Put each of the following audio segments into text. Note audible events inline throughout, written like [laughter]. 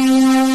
Oh,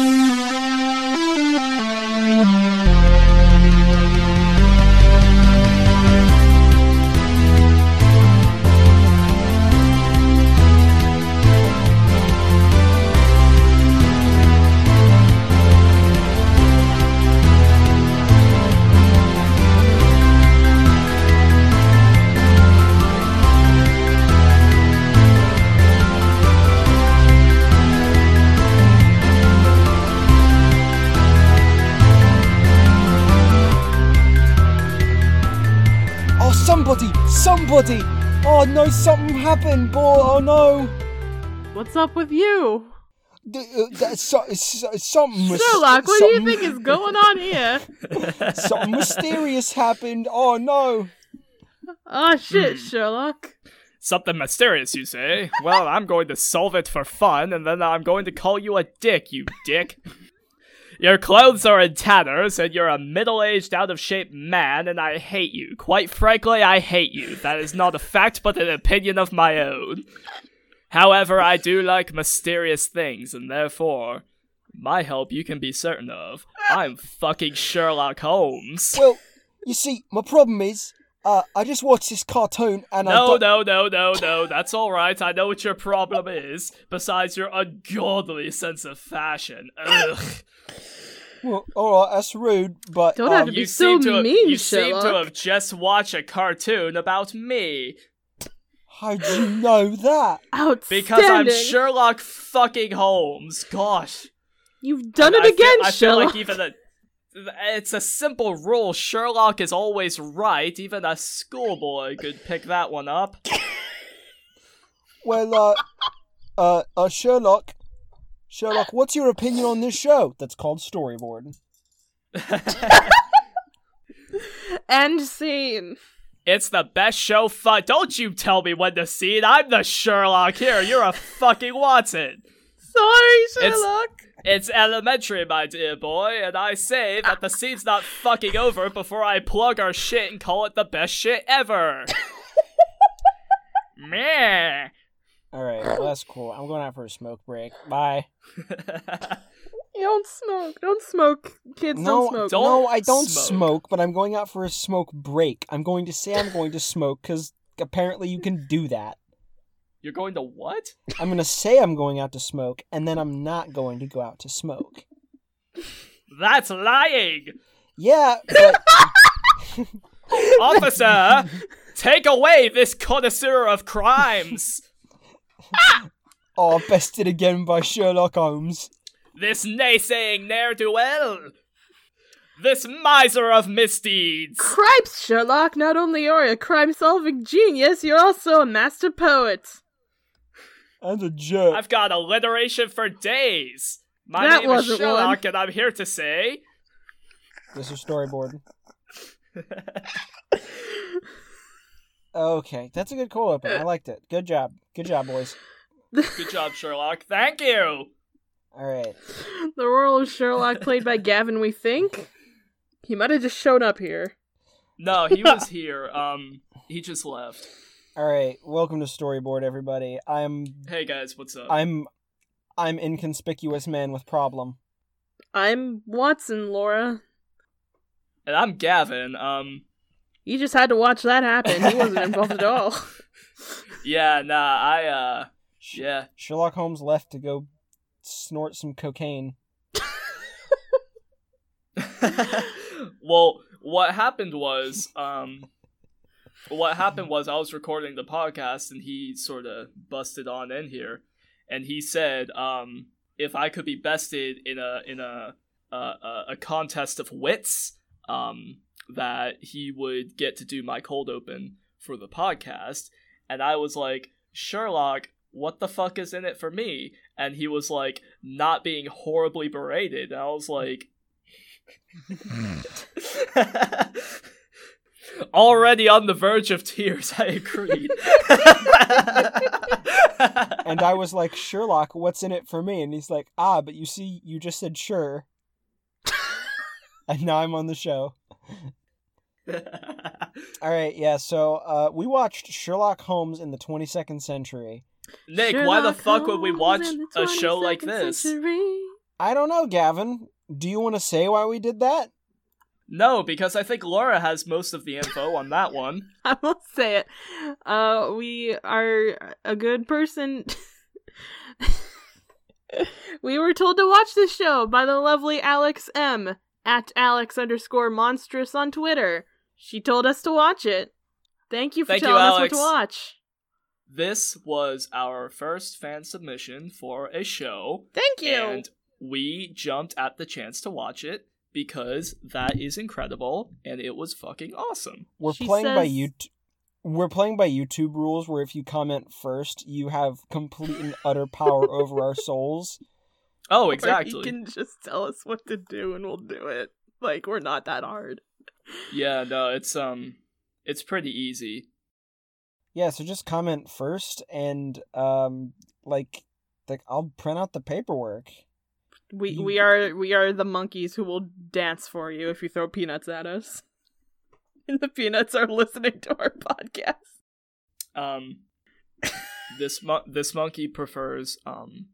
happened, boy! Oh no! What's up with you? D- uh, that- so- so- something mys- Sherlock, what do you think is going on here? [laughs] Something mysterious happened. Oh no! Oh shit, Hmm. Sherlock. Something mysterious, you say? Well, I'm going to solve it for fun, and then I'm going to call you a dick, you dick. Your clothes are in tatters, and you're a middle aged, out of shape man, and I hate you. Quite frankly, I hate you. That is not a fact, but an opinion of my own. However, I do like mysterious things, and therefore, my help you can be certain of. I'm fucking Sherlock Holmes. Well, you see, my problem is, uh, I just watched this cartoon and I No, no, no, no, no. That's all right. I know what your problem is. Besides your ungodly sense of fashion. Ugh. Well, all right, that's rude, but Don't have um, to be You so seem to mean, you seem to Sherlock. have just watched a cartoon about me how'd you know that? [laughs] Outstanding. because I'm Sherlock fucking Holmes. Gosh, You've done And it I feel- again, I feel Sherlock. like even a. It's a simple rule. Sherlock is always right. Even a schoolboy could pick that one up. Well, uh, uh, uh, Sherlock, Sherlock, what's your opinion on this show that's called Storyboard? [laughs] End scene. It's the best show fun. Don't you tell me when to see it. I'm the Sherlock here. You're a fucking Watson. Sorry, Sherlock. It's elementary, my dear boy, and I say that the scene's not fucking over before I plug our shit and call it the best shit ever. [laughs] Meh. All right, well, that's cool. I'm going out for a smoke break. Bye. You [laughs] don't smoke. Don't smoke. Kids no, don't smoke. don't no, I don't smoke. smoke. but I'm going out for a smoke break. I'm going to say I'm going to smoke because apparently you can do that. You're going to what? I'm going to say I'm going out to smoke, and then I'm not going to go out to smoke. That's lying! Yeah, but [laughs] Officer, take away this connoisseur of crimes! [laughs] oh, bested again by Sherlock Holmes. This naysaying ne'er do well! This miser of misdeeds! Cripes, Sherlock. Not only are you a crime-solving genius, you're also a master poet. And a jerk. I've got alliteration for days! My That name is wasn't Sherlock, and I'm here to say. This is storyboard. [laughs] Okay, that's a good cold open. I liked it. Good job. Good job, boys. Good job, Sherlock. Thank you! All right. [laughs] The role of Sherlock played by Gavin, we think. He might have just shown up here. No, he was here. Um, he just left. All right. Welcome to storyboard, everybody. I'm Hey guys, what's up? I'm I'm inconspicuous man with problem. I'm Watson, Laura. and I'm Gavin. Um, You just had to watch that happen. He wasn't involved at all. [laughs] yeah, nah, I, uh, yeah. Sherlock Holmes left to go snort some cocaine. [laughs] well, what happened was, um, what happened was I was recording the podcast and he sort of busted on in here, and he said, um, if I could be bested in a in a a, a, a contest of wits, um, that he would get to do my cold open for the podcast, and I was like, Sherlock. What the fuck is in it for me? And he was like, not being horribly berated. And I was like, [laughs] Already on the verge of tears, I agreed. [laughs] [laughs] And I was like, Sherlock, what's in it for me? And he's like, Ah, but you see, you just said sure. and now I'm on the show. [laughs] All right, yeah. So uh, we watched Sherlock Holmes in the 22nd century. Nick, why the Sherlock fuck would we watch a show like this? century. I don't know, Gavin. Do you want to say why we did that? No, because I think Laura has most of the info on that one. [laughs] I will say it. Uh, we are a good person. [laughs] we were told to watch this show by the lovely Alex M at Alex underscore monstrous on Twitter. She told us to watch it. Thank you for Thank you, telling us what to watch. This was our first fan submission for a show, Thank you. and we jumped at the chance to watch it because that is incredible and it was fucking awesome. We're She playing by YouTube. We're playing by YouTube rules, where if you comment first, you have complete and utter power over our souls. Oh, [laughs] Or exactly. you can just tell us what to do and we'll do it. Like we're not that hard. [laughs] Yeah, no, it's um it's pretty easy. Yeah, so just comment first, and um, like, like I'll print out the paperwork. We You- we are we are the monkeys who will dance for you if you throw peanuts at us. [laughs] And the peanuts are listening to our podcast. Um this mon- this monkey prefers um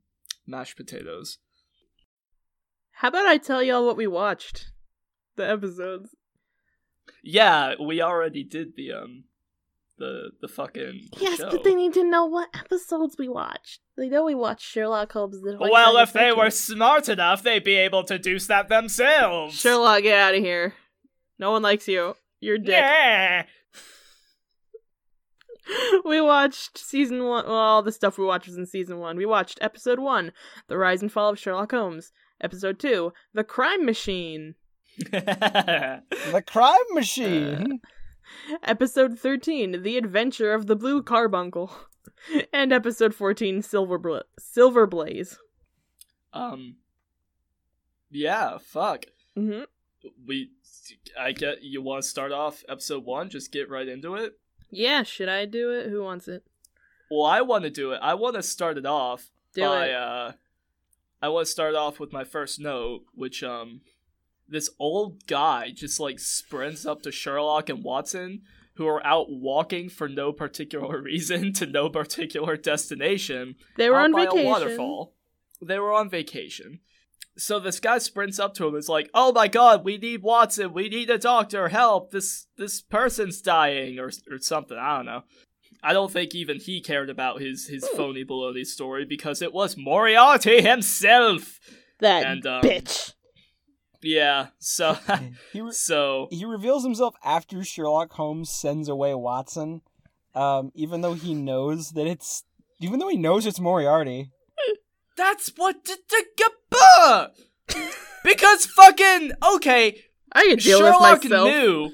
mashed potatoes. How about I tell y'all what we watched? The episodes. Yeah, we already did the um the the fucking Yes, show. but they need to know what episodes we watched. They know we watched Sherlock Holmes. The well, if they were smart enough, they'd be able to do that themselves. Sherlock, get out of here. No one likes you. You're dead. Yeah. [laughs] we watched season one. Well, all the stuff we watched was in season one. We watched episode one, The Rise and Fall of Sherlock Holmes. Episode two, The Crime Machine. [laughs] The crime machine. Episode 13, The Adventure of the Blue Carbuncle. [laughs] And episode 14, Silver, Bla- Silver Blaze. um. Yeah. Fuck. hmm We. I get you want to start off episode one. Just get right into it. Yeah, should I do it? Who wants it? Well, I want to do it. I want to start it off Do by it. uh I want to start off with my first note, which um this old guy just like sprints up to Sherlock and Watson who are out walking for no particular [laughs] reason to no particular destination They were on vacation. a waterfall. They were on vacation. So this guy sprints up to him and is like, "Oh my god, we need Watson. We need a doctor. Help. This this person's dying or or something. I don't know." I don't think even he cared about his his Hmm. phony baloney story because it was Moriarty himself. That And, um, bitch. Yeah. So [laughs] he re- so he reveals himself after Sherlock Holmes sends away Watson, um, even though he knows that it's even though he knows it's Moriarty. That's what the, the, the because fucking okay I can deal Sherlock with myself. knew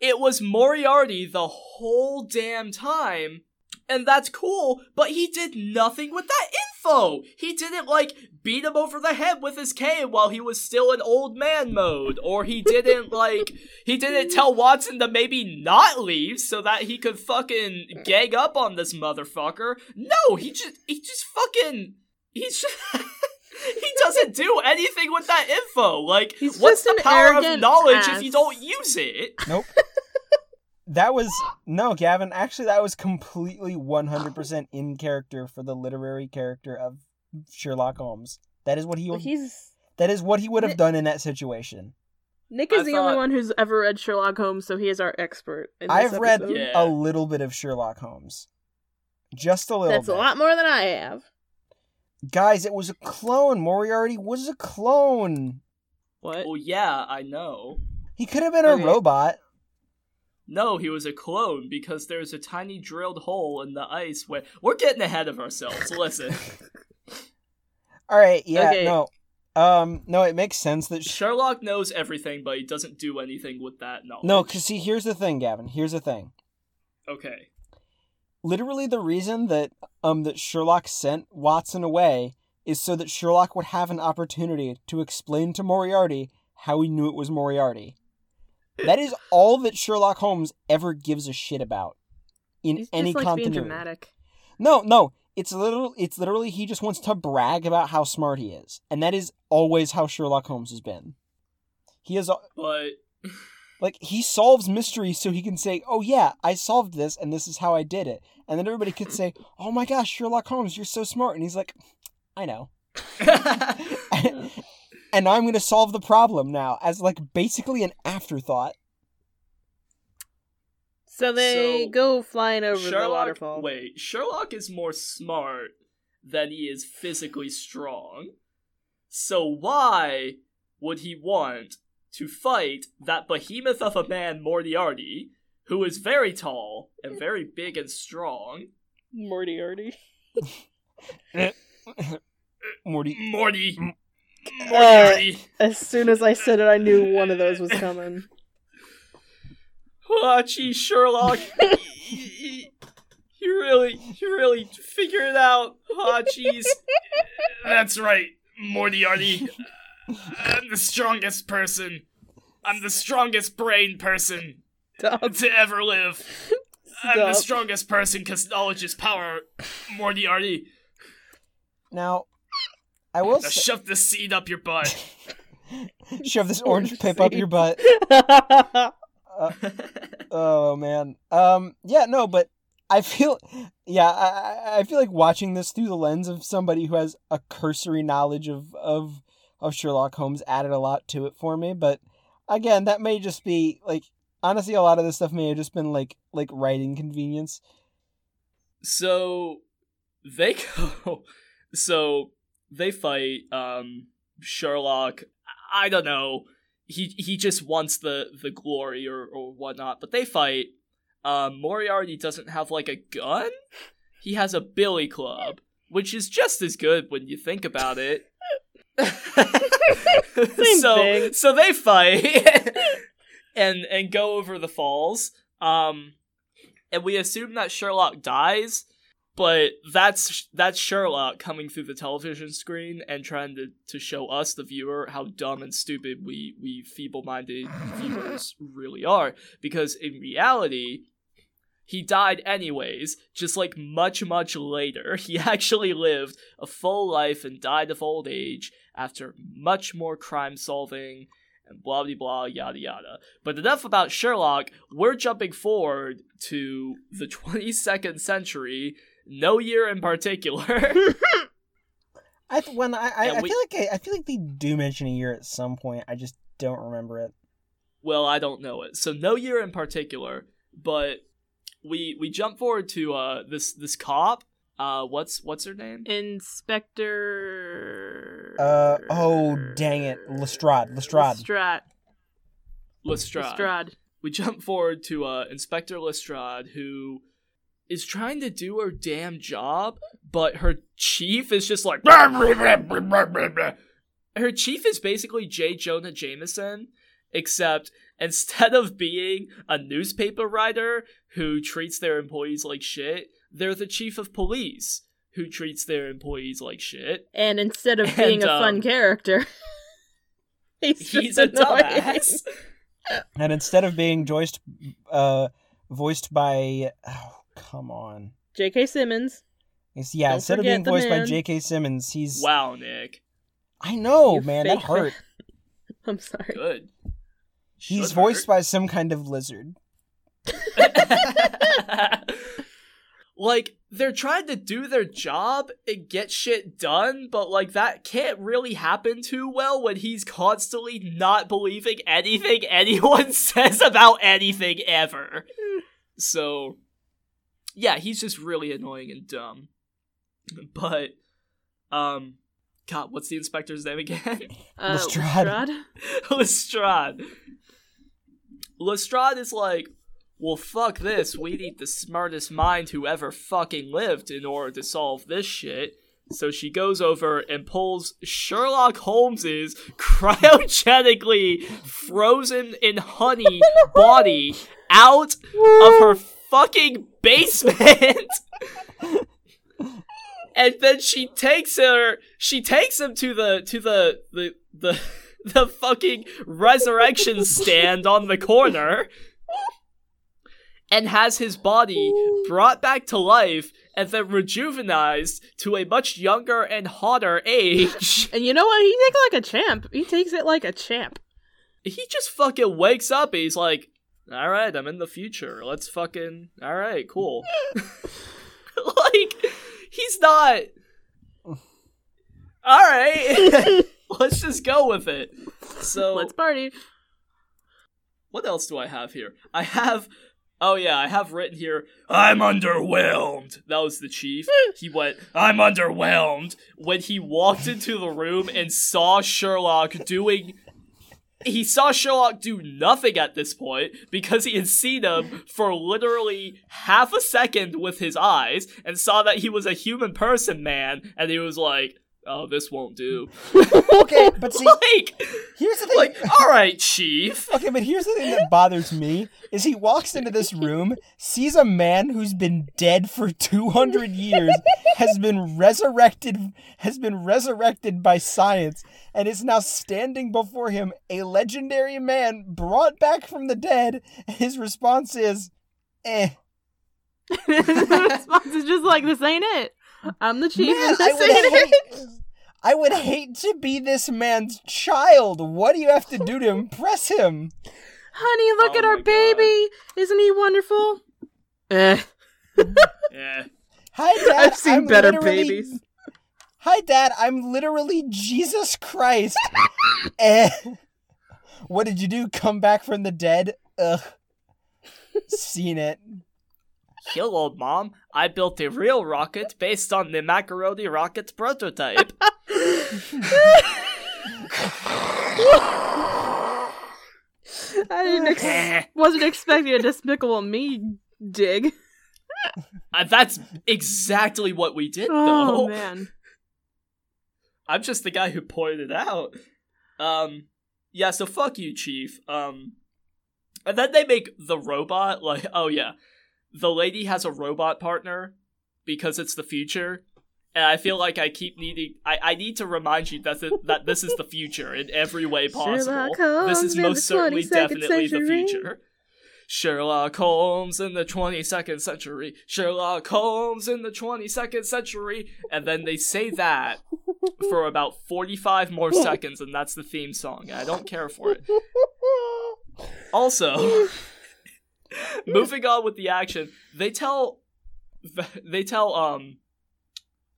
it was Moriarty the whole damn time, and that's cool, but he did nothing with that info. He didn't, like, beat him over the head with his cane while he was still in old man mode, or he didn't, [laughs] like, he didn't tell Watson to maybe not leave so that he could fucking gang up on this motherfucker. No, he just, he just fucking, he's [laughs] just. He doesn't do anything with that info. Like, He's what's the power of arrogant knowledge if you don't use it? Nope. that was no, Gavin. Actually, that was completely one hundred percent in character for the literary character of Sherlock Holmes. That is what he. But he's That is what he would have done in that situation. Nick is I the only one who's ever read Sherlock Holmes, so he is our expert. In this I've read. Yeah. a little bit of Sherlock Holmes, just a little That's bit. a lot more than I have. Guys, it was a clone. Moriarty was a clone. What? Well, yeah, I know. He could have been Okay. a robot. No, he was a clone because there's a tiny drilled hole in the ice where we're getting ahead of ourselves. Listen, [laughs] All right, yeah, Okay. no, um, no, it makes sense that. Sh- Sherlock knows everything, but he doesn't do anything with that knowledge. no, because see, here's the thing, Gavin. Here's the thing. okay, Literally, the reason that um that Sherlock sent Watson away is so that Sherlock would have an opportunity to explain to Moriarty how he knew it was Moriarty. That is all that Sherlock Holmes ever gives a shit about in He's any just likes being continuity. dramatic. No, no. It's literal. It's literally he just wants to brag about how smart he is, and that is always how Sherlock Holmes has been. He is but like he solves mysteries so he can say, "Oh yeah, I solved this, and this is how I did it," and then everybody could say, [laughs] "Oh my gosh, Sherlock Holmes, you're so smart," and he's like, "I know." [laughs] and I'm going to solve the problem now as like basically an afterthought. So they So, go flying over the waterfall. wait, Sherlock is more smart than he is physically strong. So why would he want to fight that behemoth of a man Moriarty, who is very tall and very big and strong? Moriarty. Morty. Morty. Uh, As soon as I said it, I knew one of those was coming. Ah, geez, Sherlock. you, [laughs] you really, you really figure it out. Ah, jeez. [laughs] That's right, Moriarty. I'm the strongest person. I'm the strongest brain person Stop. to ever live. I'm the strongest person because knowledge is power, Moriarty. Now, I will Now say, shove the seed up your butt. [laughs] shove this orange Orange pip up your butt. [laughs] Uh, oh man. Um. Yeah. No. But I feel. Yeah. I. I- I feel like watching this through the lens of somebody who has a cursory knowledge of of of Sherlock Holmes added a lot to it for me. But again, that may just be like honestly, a lot of this stuff may have just been like like writing convenience. so they [laughs] go so they fight um sherlock i don't know he he just wants the the glory or or whatnot but they fight um moriarty doesn't have like a gun he has a billy club which is just as good when you think about it [laughs] so thing. so they fight [laughs] and and go over the falls um and we assume that Sherlock dies, but that's that's Sherlock coming through the television screen and trying to, to show us the viewer how dumb and stupid we we feeble-minded viewers [laughs] really are because in reality he died anyways, just like much, much later. He actually lived a full life and died of old age after much more crime solving and blah blah blah yada yada. But enough about Sherlock. We're jumping forward to the [laughs] 22nd century, no year in particular. [laughs] I th- when I I, I we- feel like I, I feel like they do mention a year at some point. I just don't remember it. well, I don't know it. So no year in particular, but we we jump forward to uh this this cop. Uh what's what's her name? Inspector. Uh oh dang it, Lestrade, Lestrade. Lestrade. Lestrade. Lestrade. we jump forward to uh, Inspector Lestrade, who is trying to do her damn job, but her chief is just like. her chief is basically J. Jonah Jameson, except instead of being a newspaper writer who treats their employees like shit, they're the chief of police who treats their employees like shit. And instead of being And, a fun um, character, he's, [laughs] He's just a annoying. dumbass. [laughs] And instead of being voiced, uh, voiced by, oh come on, J.K. Simmons. It's- yeah, Don't instead of being the voiced by. J.K. Simmons, he's. wow, Nick. I know, You man, that fake hurt. [laughs] I'm sorry. Good. He's Should voiced by some kind of lizard. Like they're trying to do their job and get shit done, but like that can't really happen too well when he's constantly not believing anything [laughs] anyone says about anything ever. So yeah, he's just really annoying and dumb. [laughs] But um God, what's the inspector's name again? [laughs] Uh, Lestrade. Lestrade? Lestrade. Lestrade is like, well, fuck this. We need the smartest mind who ever fucking lived in order to solve this shit. So she goes over and pulls Sherlock Holmes's [laughs] cryogenically frozen in honey [laughs] body out of her fucking basement. [laughs] and then she takes her she takes him to the to the the the the fucking resurrection stand on the corner and has his body brought back to life and then rejuvenized to a much younger and hotter age. [laughs] And you know what? He takes it like a champ. He takes it like a champ. he just fucking wakes up and he's like, all right, I'm in the future. Let's fucking, all right, cool. [laughs] like, he's not. All right, [laughs] let's just go with it. So Let's party. what else do I have here? I have. Oh yeah, I have written here. I'm underwhelmed. That was the chief. [laughs] He went. I'm underwhelmed when he walked into the room and saw Sherlock doing. He saw Sherlock do nothing at this point because he had seen him for literally half a second with his eyes and saw that he was a human person man, and he was like, "Oh, this won't do." [laughs] Okay, but [laughs] see, like, here's the thing. like, all right, chief. [laughs] Okay, but here's the thing that bothers me is he walks into this room, sees a man who's been dead for 200 years, has been resurrected has been resurrected by science and is now standing before him a legendary man brought back from the dead. His response is eh. the response is just like, "This ain't it. I'm the chief. Man, [laughs] I would hate. I would hate to be this man's child. What do you have to do to [laughs] impress him? Honey, look Oh at our God. baby. Isn't he wonderful? Eh. [laughs] Yeah. Hi, Dad. I've seen I'm better literally- babies. Hi, Dad. I'm literally Jesus Christ. eh. What did you do? Come back from the dead? Ugh. Seen it. Hello, Mom. I built a real rocket based on the macaroni rocket prototype. [laughs] I didn't ex- [laughs] wasn't expecting a despicable me dig. Uh, That's exactly what we did, though. Oh man. I'm just the guy who pointed out. Um, yeah. So fuck you, Chief. Um, and then they make the robot like, oh yeah, the lady has a robot partner because it's the future. And I feel like I keep needing. I, I need to remind you that th- that this is the future in every way possible. This Holmes is most the certainly 22nd definitely the century. future. Sherlock Holmes in the 22nd century. Sherlock Holmes in the 22nd century. And then they say that for about 45 more seconds, and that's the theme song. I don't care for it. [laughs] Also, [laughs] moving on with the action, they tell. [laughs] They tell, um.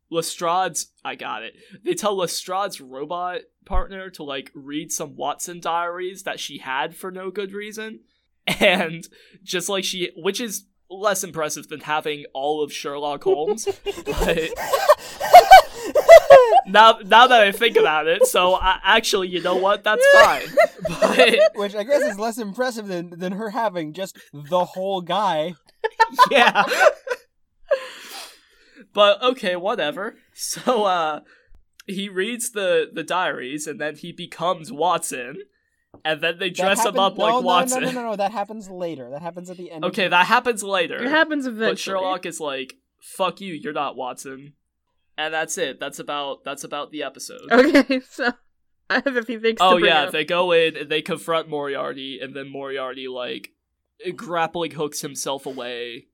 Lestrade's. I got it. They tell Lestrade's robot partner to, like, read some Watson diaries that she had for no good reason. [laughs] And just like she. Which is less impressive than having all of Sherlock Holmes. but [laughs] now, now that I think about it, so I, actually, you know what? That's fine. But Which I guess is less impressive than, than her having just the whole guy. [laughs] yeah. but okay, whatever. So uh he reads the the diaries and then he becomes Watson and then they That dress him up no, like no, Watson. No, no, no, no, that happens later. That happens at the end. of Okay, the- that happens later. It happens eventually. but Sherlock is like, "Fuck you, you're not Watson." And that's it. That's about that's about the episode. Okay, [laughs] so I have a few things Oh to bring yeah, up. they go in and they confront Moriarty, and then Moriarty like grappling hooks himself away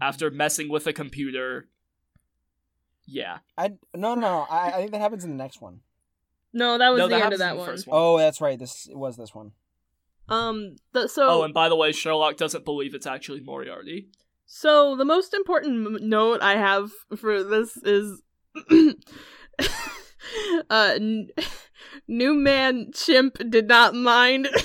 after messing with a computer. Yeah, I no, no, no. I, I think that happens in the next one. No, that was no, the that end of that in one. first one. Oh, that's right. This it was this one. Um, the, so Oh, and by the way, Sherlock doesn't believe it's actually Moriarty. So the most important m- note I have for this is [coughs] uh n- new man chimp did not mind. [laughs]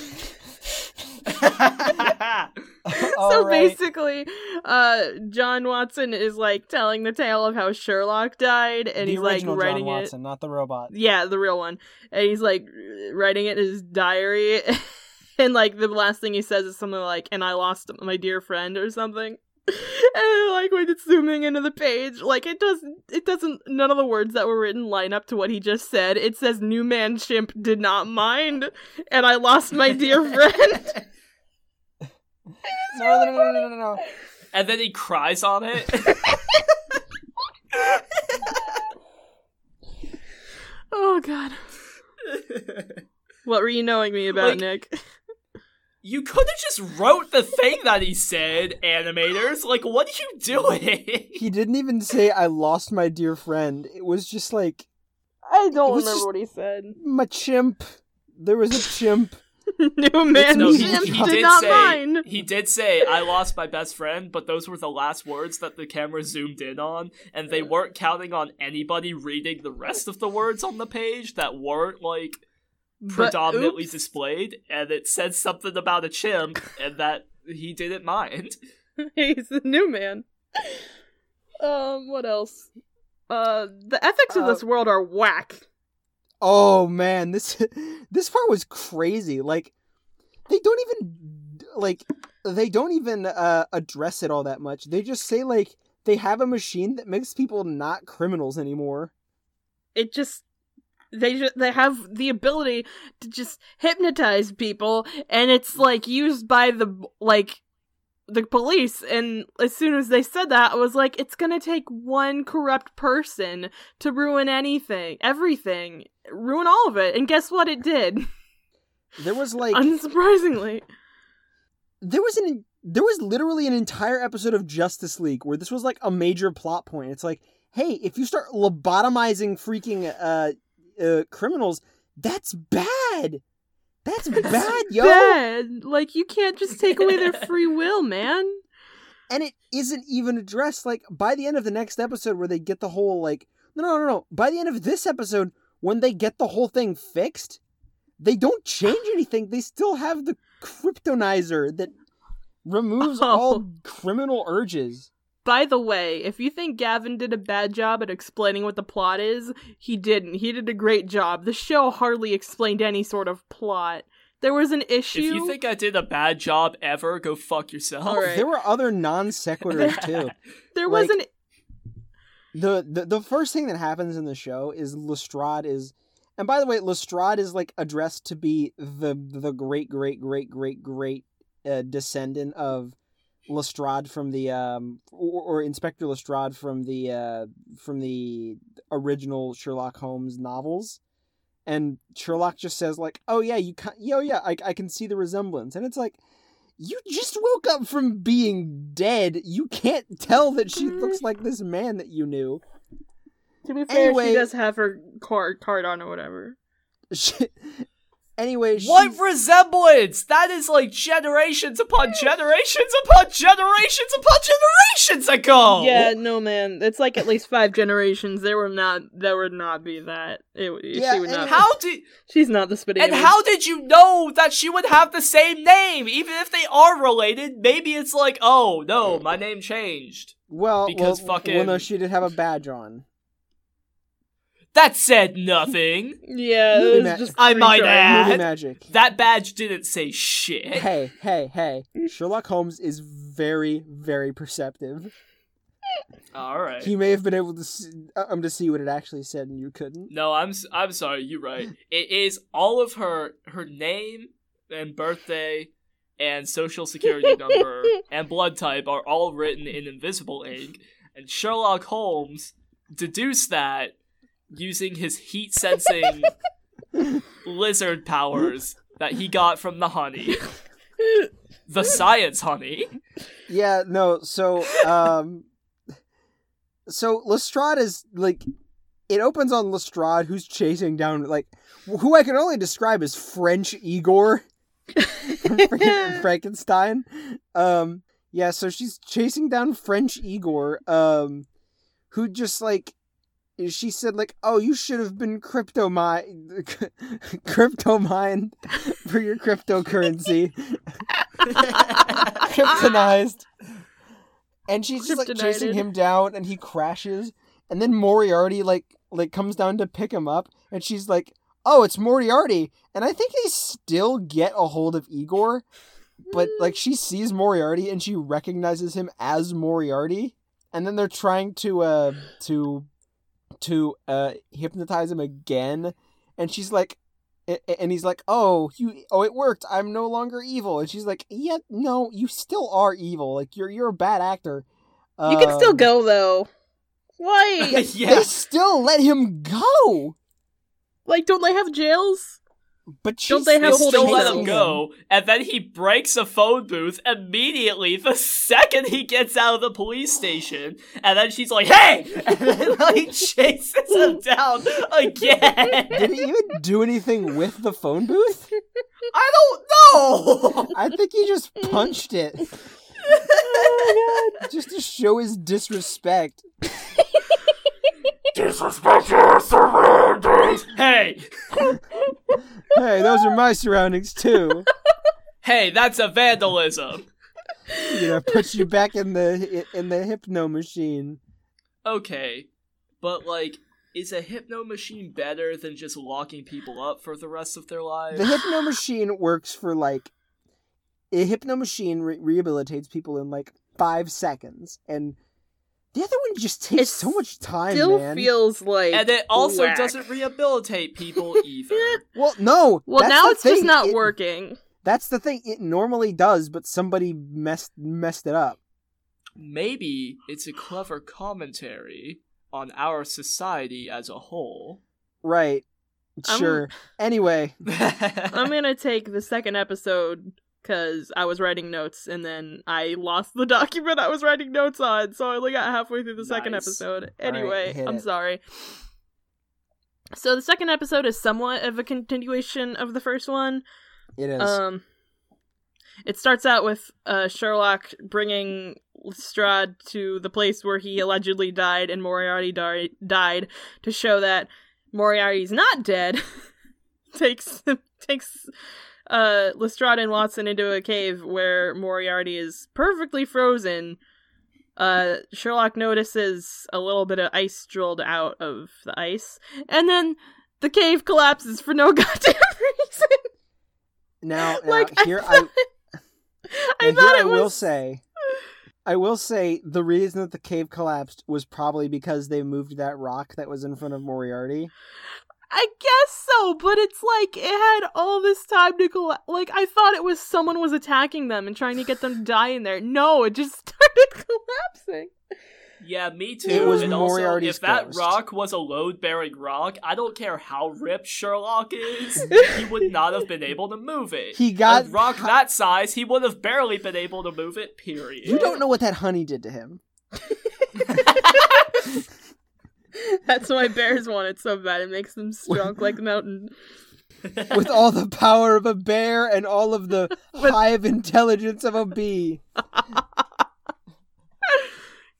[laughs] So right. basically, uh John Watson is like telling the tale of how Sherlock died and the he's like writing John it not the robot. yeah, the real one. And he's like writing it in his diary [laughs] and like the last thing he says is something like and I lost my dear friend or something. [laughs] And like when it's zooming into the page, like it doesn't it doesn't none of the words that were written line up to what he just said. It says new man chimp did not mind and I lost my dear [laughs] friend. [laughs] No, no, no, no, no, no, no. and then he cries on it. oh god. What were you knowing me about, Like- Nick? You could have just wrote the thing that he said, animators. Like, what are you doing? [laughs] He didn't even say I lost my dear friend. It was just like I don't remember just- what he said. my chimp. There was a chimp. [laughs] Newman No, he, Jim he did did not say mind. he did say I lost my best friend, but those were the last words that the camera zoomed in on, and they weren't counting on anybody reading the rest of the words on the page that weren't like But predominantly oops. displayed, and it said something about a chimp, and that he didn't mind. [laughs] [laughs] He's the new man. Um, what else? Uh, the ethics of Uh, this world are whack. Oh man, this [laughs] this part was crazy. Like they don't even like they don't even uh address it all that much. They just say like they have a machine that makes people not criminals anymore. It just they ju- they have the ability to just hypnotize people, and it's like used by the like the police. And as soon as they said that, I was like, it's gonna take one corrupt person to ruin anything, everything, ruin all of it. And guess what? It did, There was like unsurprisingly. there was an there was literally an entire episode of Justice League where this was like a major plot point. It's like, hey, if you start lobotomizing freaking uh, uh criminals, that's bad. That's bad, yo. Bad. Like you can't just take away their [laughs] free will, man. and it isn't even addressed like by the end of the next episode where they get the whole like no no no no by the end of this episode when they get the whole thing fixed they don't change anything they still have the kryptonizer that removes [laughs] Oh. all criminal urges By the way, if you think Gavin did a bad job at explaining what the plot is, he didn't. He did a great job. The show hardly explained any sort of plot. There was an issue. If you think I did a bad job ever, go fuck yourself. All right. there were other non sequiturs too [laughs] there was like- an the, the the first thing that happens in the show is Lestrade is and by the way Lestrade is like addressed to be the the great great great great great uh, descendant of Lestrade from the um or, or Inspector Lestrade from the uh from the original Sherlock Holmes novels and Sherlock just says like oh yeah you can yo yeah I I can see the resemblance and it's like you just woke up from being dead. You can't tell that she looks like this man that you knew. to be fair, anyway- she does have her card card on or whatever. [laughs] She, anyway, she, What resemblance? That is like generations upon generations upon generations upon generations ago. Yeah, no man. It's like at least five generations. There will not there would not be that. It, Yeah, she would and not How did [laughs] she's not the spitting and image. how did you know that she would have the same name? Even if they are related, maybe it's like, oh no, my name changed. well, because well, fucking- well, no, she did have a badge on. That said nothing. Yeah, Movie it ma- was just I might free add. Movie magic. That badge didn't say shit. Hey, hey, hey! [laughs] Sherlock Holmes is very, very perceptive. All right. He may have been able to see, um to see what it actually said, and you couldn't. No, I'm s- I'm sorry. You're right. It is all of her her name and birthday and social security [laughs] number and blood type are all written in invisible ink, and Sherlock Holmes deduced that using his heat sensing [laughs] lizard powers that he got from the honey, the science honey. Yeah, no. So, um, so Lestrade is like, it opens on Lestrade, who's chasing down like, who I can only describe as French Igor [laughs] from Frankenstein. Um, yeah. So she's chasing down French Igor, um, who just like. She said, like, oh, you should have been crypto [laughs] mine, crypto mined for your cryptocurrency [laughs] kryptonized. And she's just like chasing him down and he crashes. And then Moriarty like like comes down to pick him up and she's like, "Oh, it's Moriarty." And I think they still get a hold of Igor, but like she sees Moriarty and she recognizes him as Moriarty. And then they're trying to uh to to uh hypnotize him again and she's like and he's like, "Oh, you oh it worked. I'm no longer evil." And she's like, "Yeah, no, you still are evil. Like you're you're a bad actor." You can still Um, go though. Why? [laughs] yeah. They still let him go. like, don't they have jails? But Don't she's they have holding still let him go, and then he breaks a phone booth immediately the [laughs] second he gets out of the police station. And then she's like, "Hey!" [laughs] and then like [laughs] chases him down again. Did he even do anything with the phone booth? I don't know. I think he just punched it oh just to show his disrespect. Disrespect your surroundings. Hey, [laughs] Hey, those are my surroundings too. hey, that's a vandalism. You know, put you back in the in the hypno machine. Okay, but like, is a hypno machine better than just locking people up for the rest of their lives? The hypno machine works for like a hypno machine re- rehabilitates people in like five seconds, and the other one just takes It so much time, It Still man. feels like and it also whack. doesn't rehabilitate people [laughs] either. well, no. Well, that's now the it's just not It- working. That's the thing. It normally does, but somebody messed messed it up. Maybe it's a clever commentary on our society as a whole. Right. I'm- Sure. Anyway, [laughs] I'm gonna take the second episode because I was writing notes and then I lost the [laughs] document I was writing notes on, so I only got halfway through the second episode. Anyway, hit I'm it. sorry. So the second episode is somewhat of a continuation of the first one. it is. Um, it starts out with uh, Sherlock bringing Lestrade to the place where he allegedly died and Moriarty di- died to show that Moriarty's not dead. [laughs] takes [laughs] takes uh, Lestrade and Watson into a cave where Moriarty is perfectly frozen. Uh, Sherlock notices a little bit of ice drilled out of the ice, and then the cave collapses for no [laughs] goddamn reason. now, now like here [laughs] I, I, thought- I now thought here I it will was say, I will say the reason that the cave collapsed was probably because they moved that rock that was in front of Moriarty. I guess so, but it's like it had all this time to collapse. Like I thought it was someone was attacking them and trying to get them to [sighs] die in there. No, it just [laughs] started collapsing. Yeah, me too. It was and also, Moriarty's if that ghost. rock was a load-bearing rock, I don't care how ripped Sherlock is, [laughs] he would not have been able to move it. He got a rock that size, he would have barely been able to move it. Period. You don't know what that honey did to him. [laughs] That's why bears want it so bad. It makes them strong like a mountain. With all the power of a bear and all of the [laughs] hive intelligence of a bee.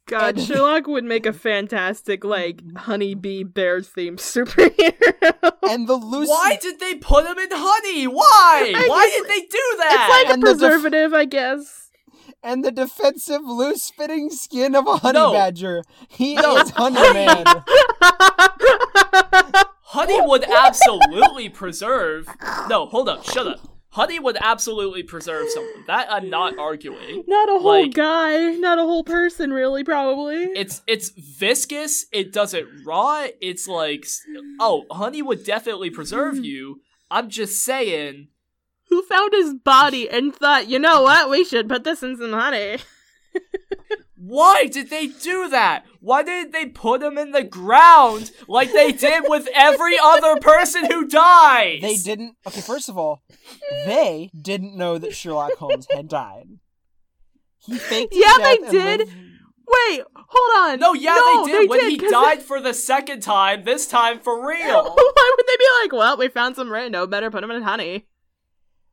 God, And- Sherlock would make a fantastic like honeybee bears themed superhero. And the loose Why did they put him in honey? Why? I Why guess did they do that? it's that? like a And the def- preservative, I guess. And the defensive loose fitting skin of a honey No. badger. He No. is honey man. [laughs] honey would absolutely preserve. [laughs] No, hold up, shut up. Honey would absolutely preserve someone. That I'm not arguing. not a whole Like- guy, not a whole person, really, probably. It's it's viscous. It doesn't rot. It's like oh, honey would definitely preserve mm-hmm. you. I'm just saying. Who found his body and thought, you know what, we should put this in some honey. [laughs] Why did they do that? Why didn't they put him in the ground like they did with every other person who dies? They didn't. Okay, first of all, they didn't know that Sherlock Holmes had died. He faked. his Yeah, they did. lived- Wait, hold on. No, yeah, No, they did. when he died for the second time, this time for [laughs] real. Why would they be like, well, we found some rando, better put him in honey?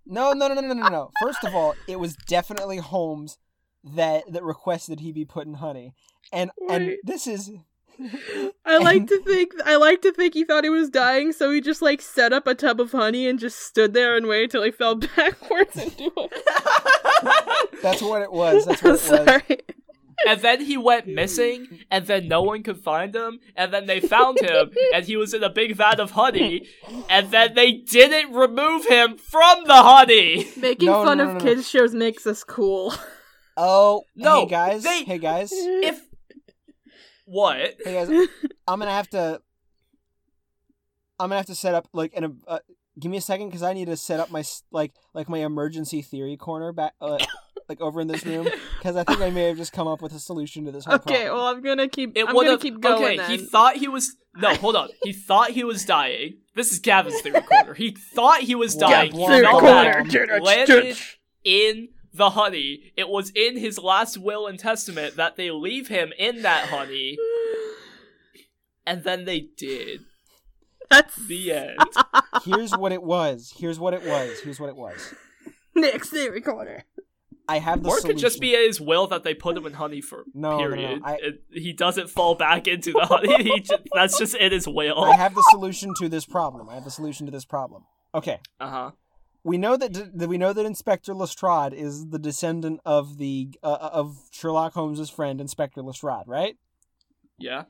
No, no, no, no, no, no, no. First of all, it was definitely Holmes that that requested he be put in honey, and and this is [laughs] I like to think I like to think he thought he was dying, so he just like set up a tub of honey and just stood there and waited till he fell [laughs] backwards into it. [laughs] that's what it was. That's what it was. sorry. And then he went missing, and then no one could find him, and then they found him, and he was in a big vat of honey, and then they didn't remove him from the honey. Making No, no, fun no, of no, no. kids shows makes us cool. Oh, No, hey guys, they- hey guys, If what? hey guys. I'm gonna have to. I'm gonna have to set up like an. Uh, give me a second because I need to set up my like like my emergency theory corner back uh, like over in this room [laughs] because I think I may have just come up with a solution to this whole Okay, problem. well I'm gonna keep It I'm gonna have. keep going Okay, then. he thought he was. No, hold on. He thought he was dying. This is Gavin's theory corner. [laughs] He thought he was dying. He Gavin's fell theory back, landed in the honey. It was in his last will and testament that they leave him in that honey, [sighs] and then they did. That's The end. [laughs] Here's what it was. Here's what it was. Here's what it was. Next theory corner. I have the or it solution. could just be his will that they put him in honey for No, no, no. I- It- he doesn't fall back into the honey. [laughs] He just, that's just in his will. I have the solution to this problem. I have the solution to this problem. Okay. Uh huh. we know that, that we know that Inspector Lestrade is the descendant of the uh, of Sherlock Holmes's friend Inspector Lestrade, right? Yeah.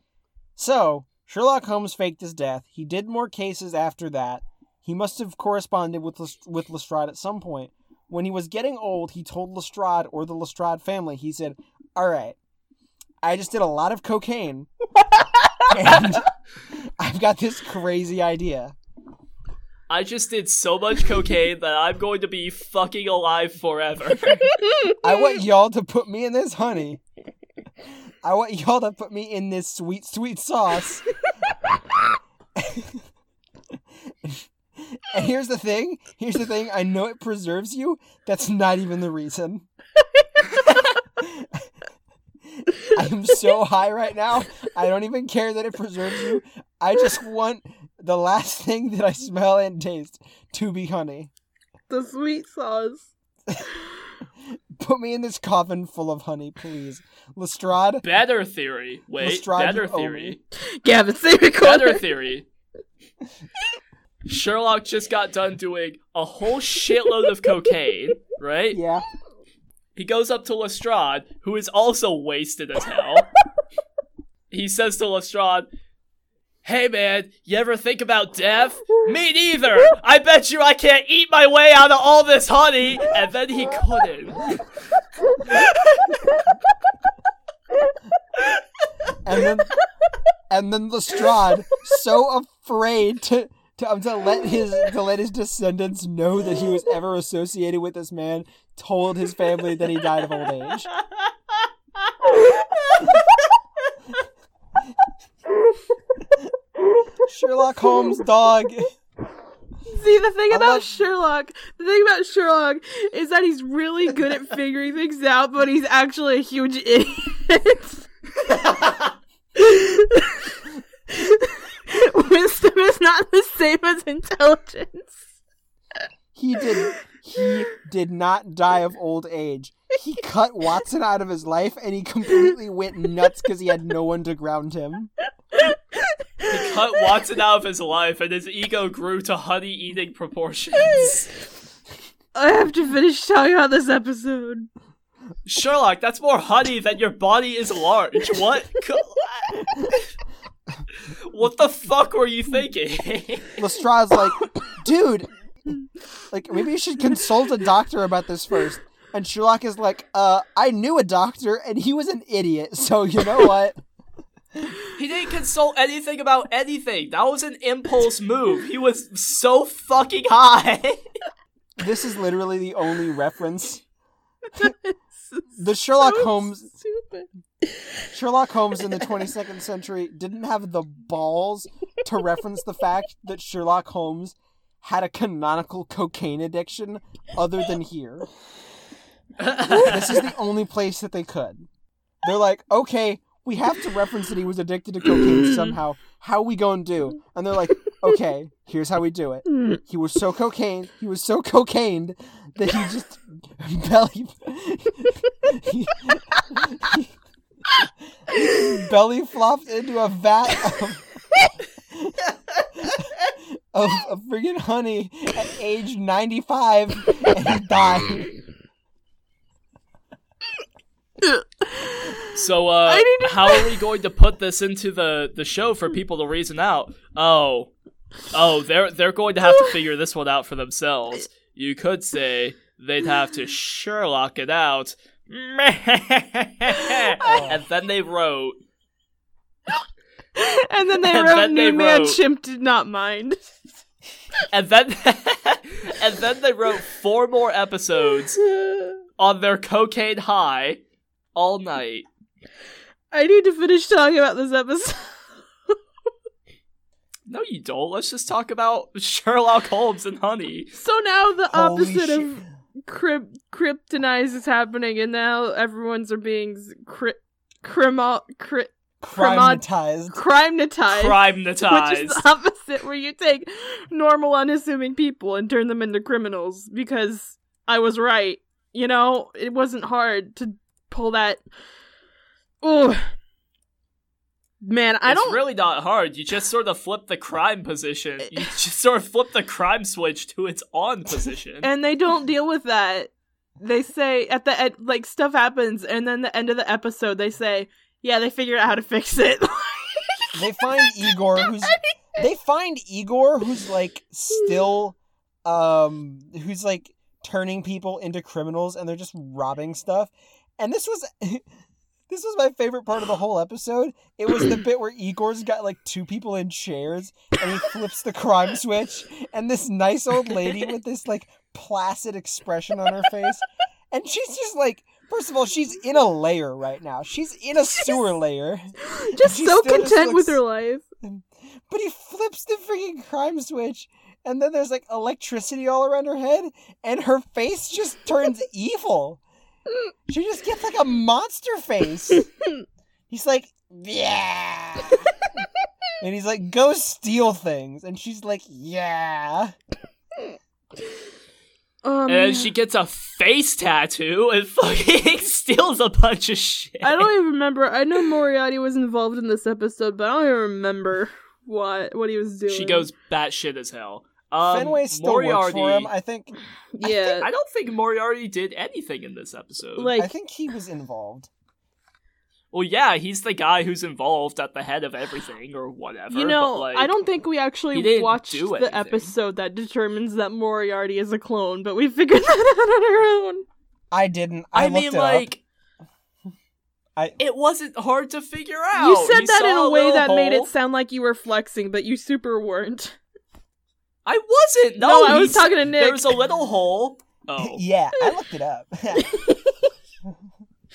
So Sherlock Holmes faked his death. He did more cases after that. He must have corresponded with with Lestrade at some point. When he was getting old, he told Lestrade or the Lestrade family. He said, "All right, I just did a lot of cocaine, and [laughs] I've got this crazy idea." I just did so much cocaine that I'm going to be fucking alive forever. [laughs] I want y'all to put me in this honey. I want y'all to put me in this sweet, sweet sauce. [laughs] [laughs] and here's the thing. Here's the thing. I know it preserves you. That's not even the reason. [laughs] I am so high right now. I don't even care that it preserves you. I just want the last thing that I smell and taste to be honey. The sweet sauce. [laughs] Put me in this coffin full of honey, please. Lestrade, better theory. Wait, Lestrade, better you owe theory. Gavin's theory corner. Better theory. Sherlock just got done doing a whole shitload of cocaine, right? yeah. He goes up to Lestrade, who is also wasted as hell. he says to Lestrade, Hey man, you ever think about death? Me neither! I bet you I can't eat my way out of all this honey! And then he couldn't. And then, and then Lestrade, so afraid to to, um, to let his to let his descendants know that he was ever associated with this man, told his family that he died of old age. Sherlock Holmes, dog. See, the thing about Sherlock, the thing about Sherlock is that he's really good at figuring things out, but he's actually a huge idiot. [laughs] [laughs] [laughs] Wisdom is not the same as intelligence. He did. He did not die of old age. He cut Watson out of his life, and he completely went nuts because he had no one to ground him. He cut Watson out of his life, and his ego grew to honey eating proportions. I have to finish talking about this episode. Sherlock, that's more honey than your body is large. What? Co- what the fuck were you thinking? Lestrade's like, [laughs] dude, like maybe you should consult a doctor about this first. And Sherlock is like, uh, I knew a doctor, and he was an idiot. So you know what? he didn't consult anything about anything. That was an impulse move. He was so fucking high. [laughs] This is literally the only reference. [laughs] The Sherlock So Holmes Stupid. Sherlock Holmes in the 22nd century didn't have the balls to reference the fact that Sherlock Holmes had a canonical cocaine addiction other than here. This is the only place that they could. They're like, okay, we have to reference that he was addicted to cocaine somehow. How we gonna do? And they're like, okay, here's how we do it. He was so cocaine, he was so cocained that he just [laughs] belly he- he belly flopped into a vat of, of, of friggin' honey at age 95 and he died. So, uh, I need to- how are we going to put this into the the show for people to reason out? Oh, oh, they're they're going to have to figure this one out for themselves. You could say they'd have to Sherlock it out, [laughs] and then they wrote. [laughs] And then they And wrote then they New Man wrote- Chimp did not mind. [laughs] And then, and then they wrote four more episodes on their cocaine high all night. I need to finish talking about this episode. No, you don't. Let's just talk about Sherlock Holmes and honey. So now the Holy opposite shit. of cryp- kryptonize is happening, and now everyone's are being cri- crimo- cri- crimatized. crimetized. Crime Which is the opposite, where you take normal, unassuming people and turn them into criminals. Because I was right. You know, it wasn't hard to pull that. Ooh. Man, I it's don't. It's really not hard. You just sort of flip the crime position. You [laughs] just sort of flip the crime switch to its on position. and they don't deal with that. They say at the end, like stuff happens, and then the end of the episode, they say, "Yeah, they figured out how to fix it." [laughs] they find Igor [laughs] who's they find Igor who's like still um who's like turning people into criminals and they're just robbing stuff. And this was this was my favorite part of the whole episode. It was the bit where Igor's got like two people in chairs and he flips the crime switch and this nice old lady [laughs] with this like placid expression on her face and she's just like First of all, she's in a layer right now. She's in a sewer layer. just so still just content with her life. But he flips the freaking crime switch, and then there's like electricity all around her head, and her face just turns evil. She just gets like a monster face. [laughs] He's like, yeah. [laughs] and he's like, go steal things. And she's like, yeah. Um, and she gets a face tattoo and [laughs] fucking steals a bunch of shit. I don't even remember. I know Moriarty was involved in this episode, but I don't even remember what what he was doing. She goes batshit as hell. Um, Fenwick still Moriarty, works for him. I [sighs] think. yeah, I don't think Moriarty did anything in this episode. like I think he was involved. well, yeah, he's the guy who's involved at the head of everything or whatever. you know, but, like, I don't think we actually watched the episode that determines that Moriarty is a clone, but we figured [laughs] that out on our own. I didn't. I, I, mean, it like. I- It wasn't hard to figure out. You said that in a way little that made it sound like you were flexing, but you super weren't. I wasn't. No, No, I was talking to Nick. There was a little hole. Oh, [laughs] yeah, I looked it up. [laughs]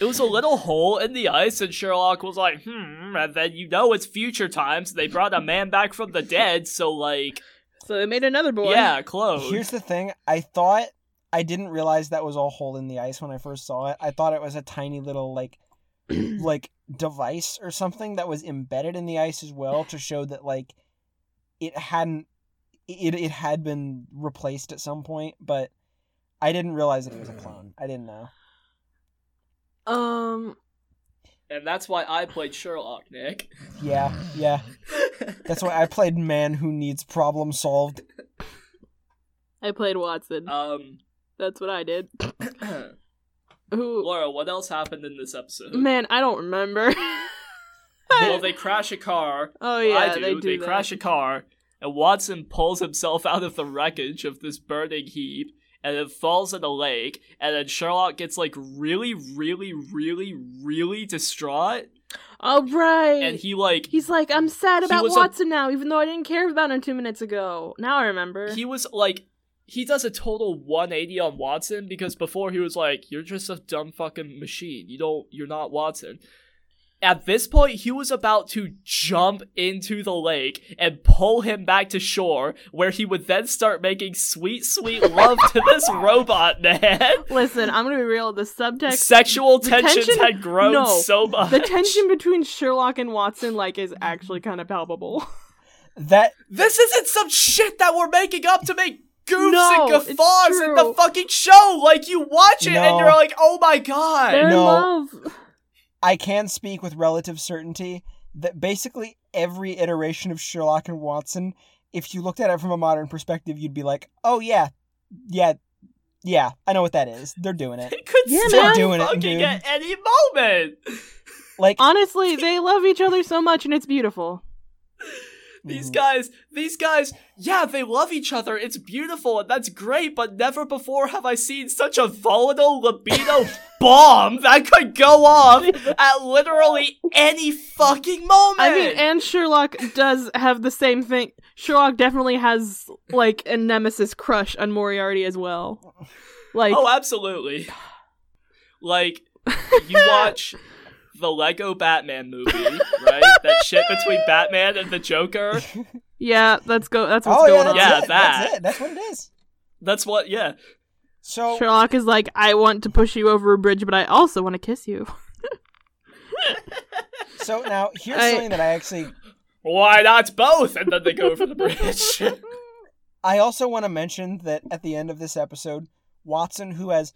it was a little hole in the ice, and Sherlock was like, "Hmm." And then you know it's future times. They brought a man back from the dead, so like, So they made another boy. yeah, close. Here's the thing. I thought I didn't realize that was a hole in the ice when I first saw it. I thought it was a tiny little like [clears throat] like device or something that was embedded in the ice as well to show that like it hadn't it it had been replaced at some point, but I didn't realize that it was a clone. I didn't know. Um. and that's why I played Sherlock, Nick. Yeah, yeah. That's why I played man who needs problem solved. I played Watson. um, That's what I did. [clears throat] Who? Laura, what else happened in this episode? Man, I don't remember. Well, [laughs] they crash a car. oh yeah, I do. they They, do. that. crash a car, and Watson pulls himself out of the wreckage of this burning heap, and it falls in a lake. And then Sherlock gets like really, really, really, really distraught, Oh right. and he like He's like, I'm sad about was a- Watson now, even though I didn't care about him two minutes ago. Now I remember. he was like he does a total 180 on Watson because before he was like, "You're just a dumb fucking machine. You don't. You're not Watson." At this point, he was about to jump into the lake and pull him back to shore, where he would then start making sweet, sweet [laughs] love to this robot man. Listen, I'm gonna be real. The subtext, Sexual the tensions tension- had grown no, so much. the tension between Sherlock and Watson, like, is actually kind of palpable. That This isn't some shit that we're making up to make goofs No, and guffaws in the fucking show. Like you watch it No. and you're like, oh my god. They're in No. Love. I can speak with relative certainty that basically every iteration of Sherlock and Watson, if you looked at it from a modern perspective, you'd be like, "Oh yeah, yeah, yeah, I know what that is. They're doing it." [laughs] It could Yeah, start man. Doing it, dude. at any moment. Like Honestly, they love each other so much, and it's beautiful. [laughs] These guys, these guys, yeah, they love each other. It's beautiful and that's great, but never before have I seen such a volatile libido [laughs] bomb that could go off [laughs] at literally any fucking moment. I mean, and Sherlock does have the same thing. Sherlock definitely has like a nemesis crush on Moriarty as well. Oh, like, oh, absolutely. [sighs] Like, [laughs] you watch the Lego Batman movie, right? that shit between Batman and the Joker. [laughs] yeah, that's go. That's what's oh going yeah, on. Yeah, it. that. That's it. That's what it is. That's what, yeah. So Sherlock is like, I want to push you over a bridge, but I also want to kiss you. [laughs] So now here's I- something that I actually Why not both? And then they go over the bridge. [laughs] I also want to mention that at the end of this episode, Watson, who has,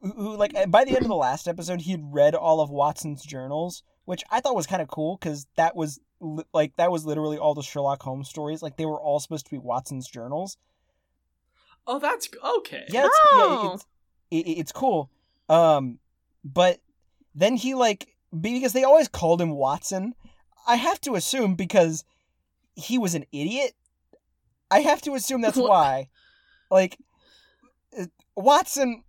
who, who like by the end of the last episode, he had read all of Watson's journals, which I thought was kind of cool because that was li- like that was literally all the Sherlock Holmes stories. Like they were all supposed to be Watson's journals. oh, that's okay. Yeah, it's, Oh. yeah, it's it, it- it's cool. Um, but then he like because they always called him Watson. I have to assume because he was an idiot. I have to assume that's why. Like uh, Watson,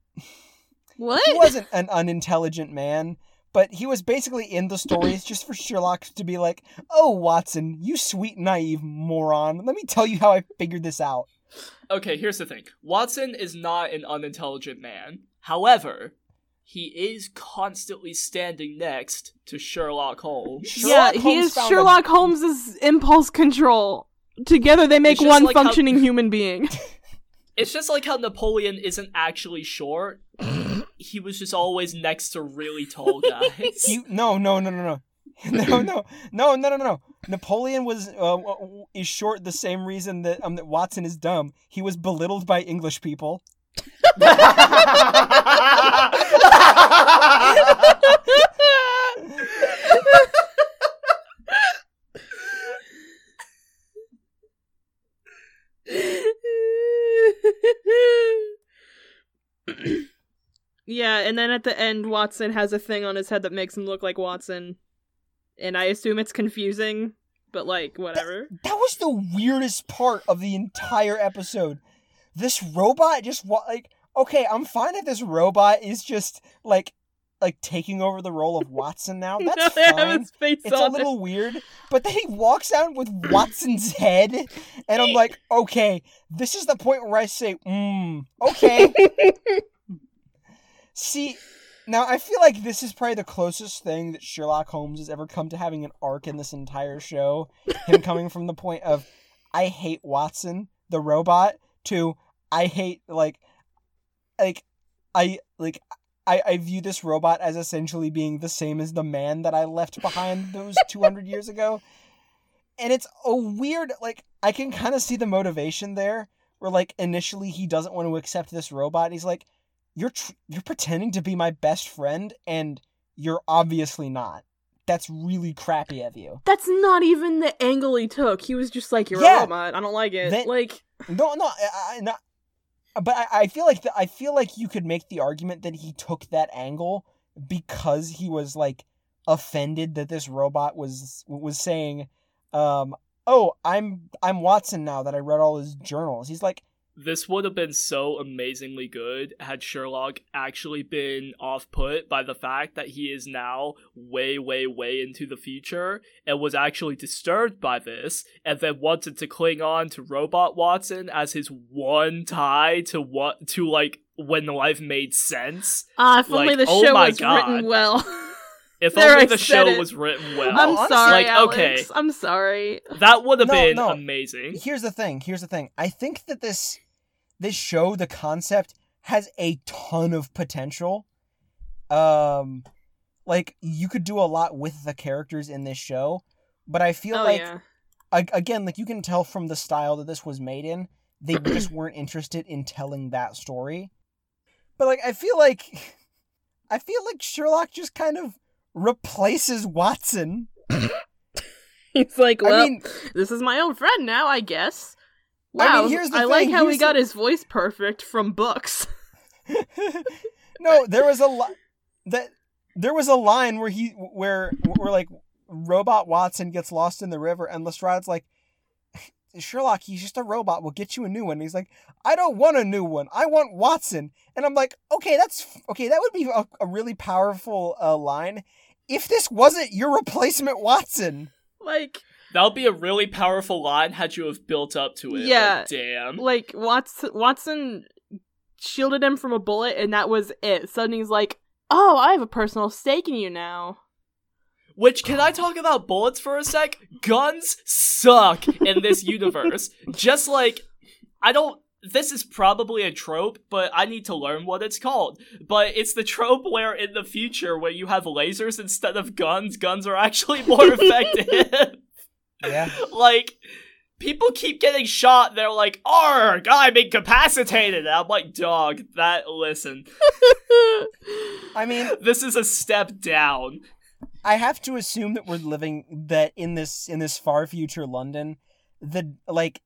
What? he wasn't an unintelligent man, but he was basically in the stories just for Sherlock to be like, "Oh, Watson, you sweet naive moron. Let me tell you how I figured this out." Okay, here's the thing. Watson is not an unintelligent man. However, he is constantly standing next to Sherlock Holmes. Sherlock yeah, he Holmes is found a- Sherlock Holmes's impulse control. Together, they make one like how- functioning human being. [laughs] It's just like how Napoleon isn't actually short. [laughs] he was just always next to really tall [laughs] guys. He no no no no no. [laughs] No, no, no, no, no, no. Napoleon was uh, is short the same reason that um that Watson is dumb. He was belittled by English people. [laughs] [clears throat] yeah, and then at the end, Watson has a thing on his head that makes him look like Watson. And I assume it's confusing, but like, whatever. That was the weirdest part of the entire episode. This robot just like okay, I'm fine if this robot is just like like taking over the role of [laughs] Watson now. That's have fine. It's a on it. little weird, but then he walks out with Watson's head, and I'm like, [laughs] okay, this is the point where I say, mm, okay. [laughs] See, now I feel like this is probably the closest thing that Sherlock Holmes has ever come to having an arc in this entire show. Him [laughs] coming from the point of, I hate Watson, the robot, to I hate like, like, I like. I, I view this robot as essentially being the same as the man that I left behind those [laughs] 200 years ago. And it's a weird, like, I can kind of see the motivation there, where, like, initially he doesn't want to accept this robot. and He's like, you're, tr- you're pretending to be my best friend, and you're obviously not. That's really crappy of you. That's not even the angle he took. He was just like, "You're Yeah. a robot. I don't like it." Then- like, No, no, I, I, not. But I, I feel like the, I feel like you could make the argument that he took that angle because he was like offended that this robot was was saying, um, "Oh, I'm I'm Watson now that I read all his journals." He's like, this would have been so amazingly good had Sherlock actually been off put by the fact that he is now way, way, way into the future and was actually disturbed by this and then wanted to cling on to Robot Watson as his one tie to what to like when life made sense. ah, if only the oh show my was God. written well. [laughs] If There, only I the show it. was written well. I'm honestly, sorry, like, Alex. okay. I'm sorry. that would have No, been no. amazing. here's the thing here's the thing i think that this this show the concept has a ton of potential um like you could do a lot with the characters in this show but i feel oh like yeah. ag- again like you can tell from the style that this was made in they [clears throat] just weren't interested in telling that story but like i feel like [laughs] i feel like sherlock just kind of replaces watson [laughs] He's like, well, i mean this is my old friend now, I guess. I mean, Wow, here's the I like thing, how he got the- his voice perfect from books. [laughs] no, there was a li- that there was a line where he where where like robot Watson gets lost in the river and Lestrade's like Sherlock, he's just a robot. We'll get you a new one. And he's like, I don't want a new one. I want Watson. And I'm like, okay, that's okay. That would be a, a really powerful uh, line if this wasn't your replacement Watson. like, That would be a really powerful line had you have built up to it. Yeah. but damn. like Watson, Watson shielded him from a bullet, and that was it. Suddenly he's like, "Oh, I have a personal stake in you now." Which can I talk about bullets for a sec? Guns suck in this [laughs] universe. Just like I don't this is probably a trope, but I need to learn what it's called. But it's the trope where in the future, where you have lasers instead of guns, guns are actually more [laughs] effective. Yeah. [laughs] like, people keep getting shot. They're like, "Arg, I'm incapacitated." And I'm like, "Dog, that listen, I mean, this is a step down." I have to assume that we're living that in this in this far future London, the like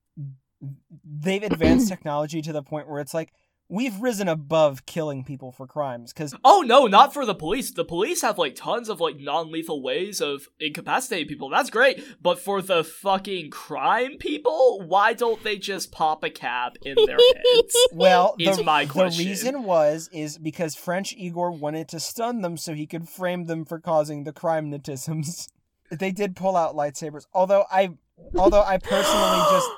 they've advanced [clears throat] technology to the point where it's like we've risen above killing people for crimes because Oh no, not for the police. The police have like tons of like non-lethal ways of incapacitating people. That's great. But for the fucking crime people, why don't they just pop a cap in their heads? [laughs] well Is the, my the reason was is because French Igor wanted to stun them so he could frame them for causing the crime natisms. [laughs] They did pull out lightsabers, although I although I personally just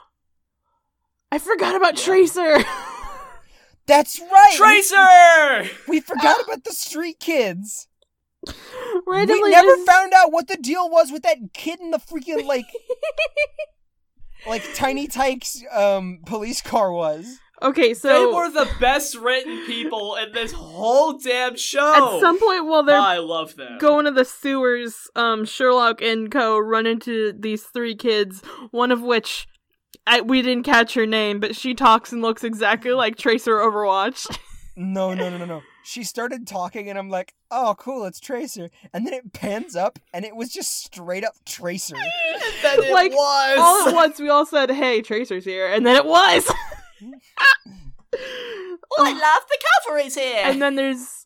[gasps] I forgot about Tracer. [laughs] that's right. Tracer! We, we forgot about the street kids. [laughs] Randomly, we never this- found out what the deal was with that kid in the freaking like [laughs] like Tiny Tyke's um police car was. Okay, so They were the best written people in this whole damn show. at some point while they're I love them. going to the sewers, um, Sherlock and Co. run into these three kids, one of which I, we didn't catch her name, but she talks and looks exactly like Tracer Overwatch. [laughs] No, no, no, no, no. She started talking and I'm like, "Oh, cool, it's Tracer." And then it pans up and it was just straight up Tracer. [laughs] That it Like, was. all at once, we all said, "Hey, Tracer's here," and then it was. [laughs] Oh, I love the cavalry's here. and then there's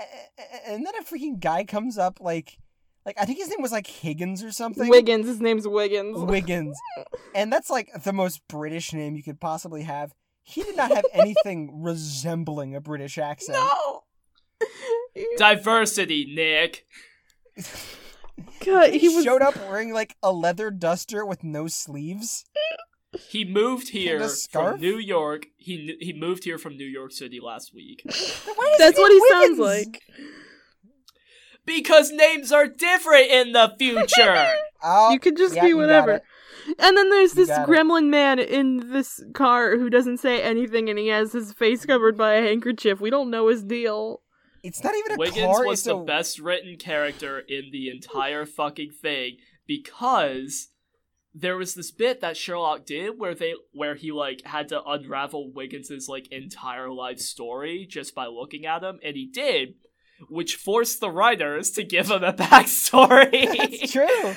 A- a- And then a freaking guy comes up like like I think his name was like Higgins or something. Wiggins. His name's Wiggins. Wiggins. [laughs] And that's like the most British name you could possibly have. He did not have [laughs] anything resembling a British accent. no. [laughs] Diversity, Nick. God, He, he was showed up wearing like a leather duster with no sleeves. He moved here from New York. He he moved here from New York City last week. Why does That's he what have he sounds like. Because names are different in the future. [laughs] Oh, you could just yeah, be whatever. And then there's this got it. gremlin man in this car who doesn't say anything and he has his face covered by a handkerchief. We don't know his deal. It's not even a Wiggins car. was the a... best written character in the entire fucking thing because there was this bit that Sherlock did where they where he like had to unravel Wiggins's like entire life story just by looking at him, and he did, which forced the writers to give him a backstory. [laughs] That's true.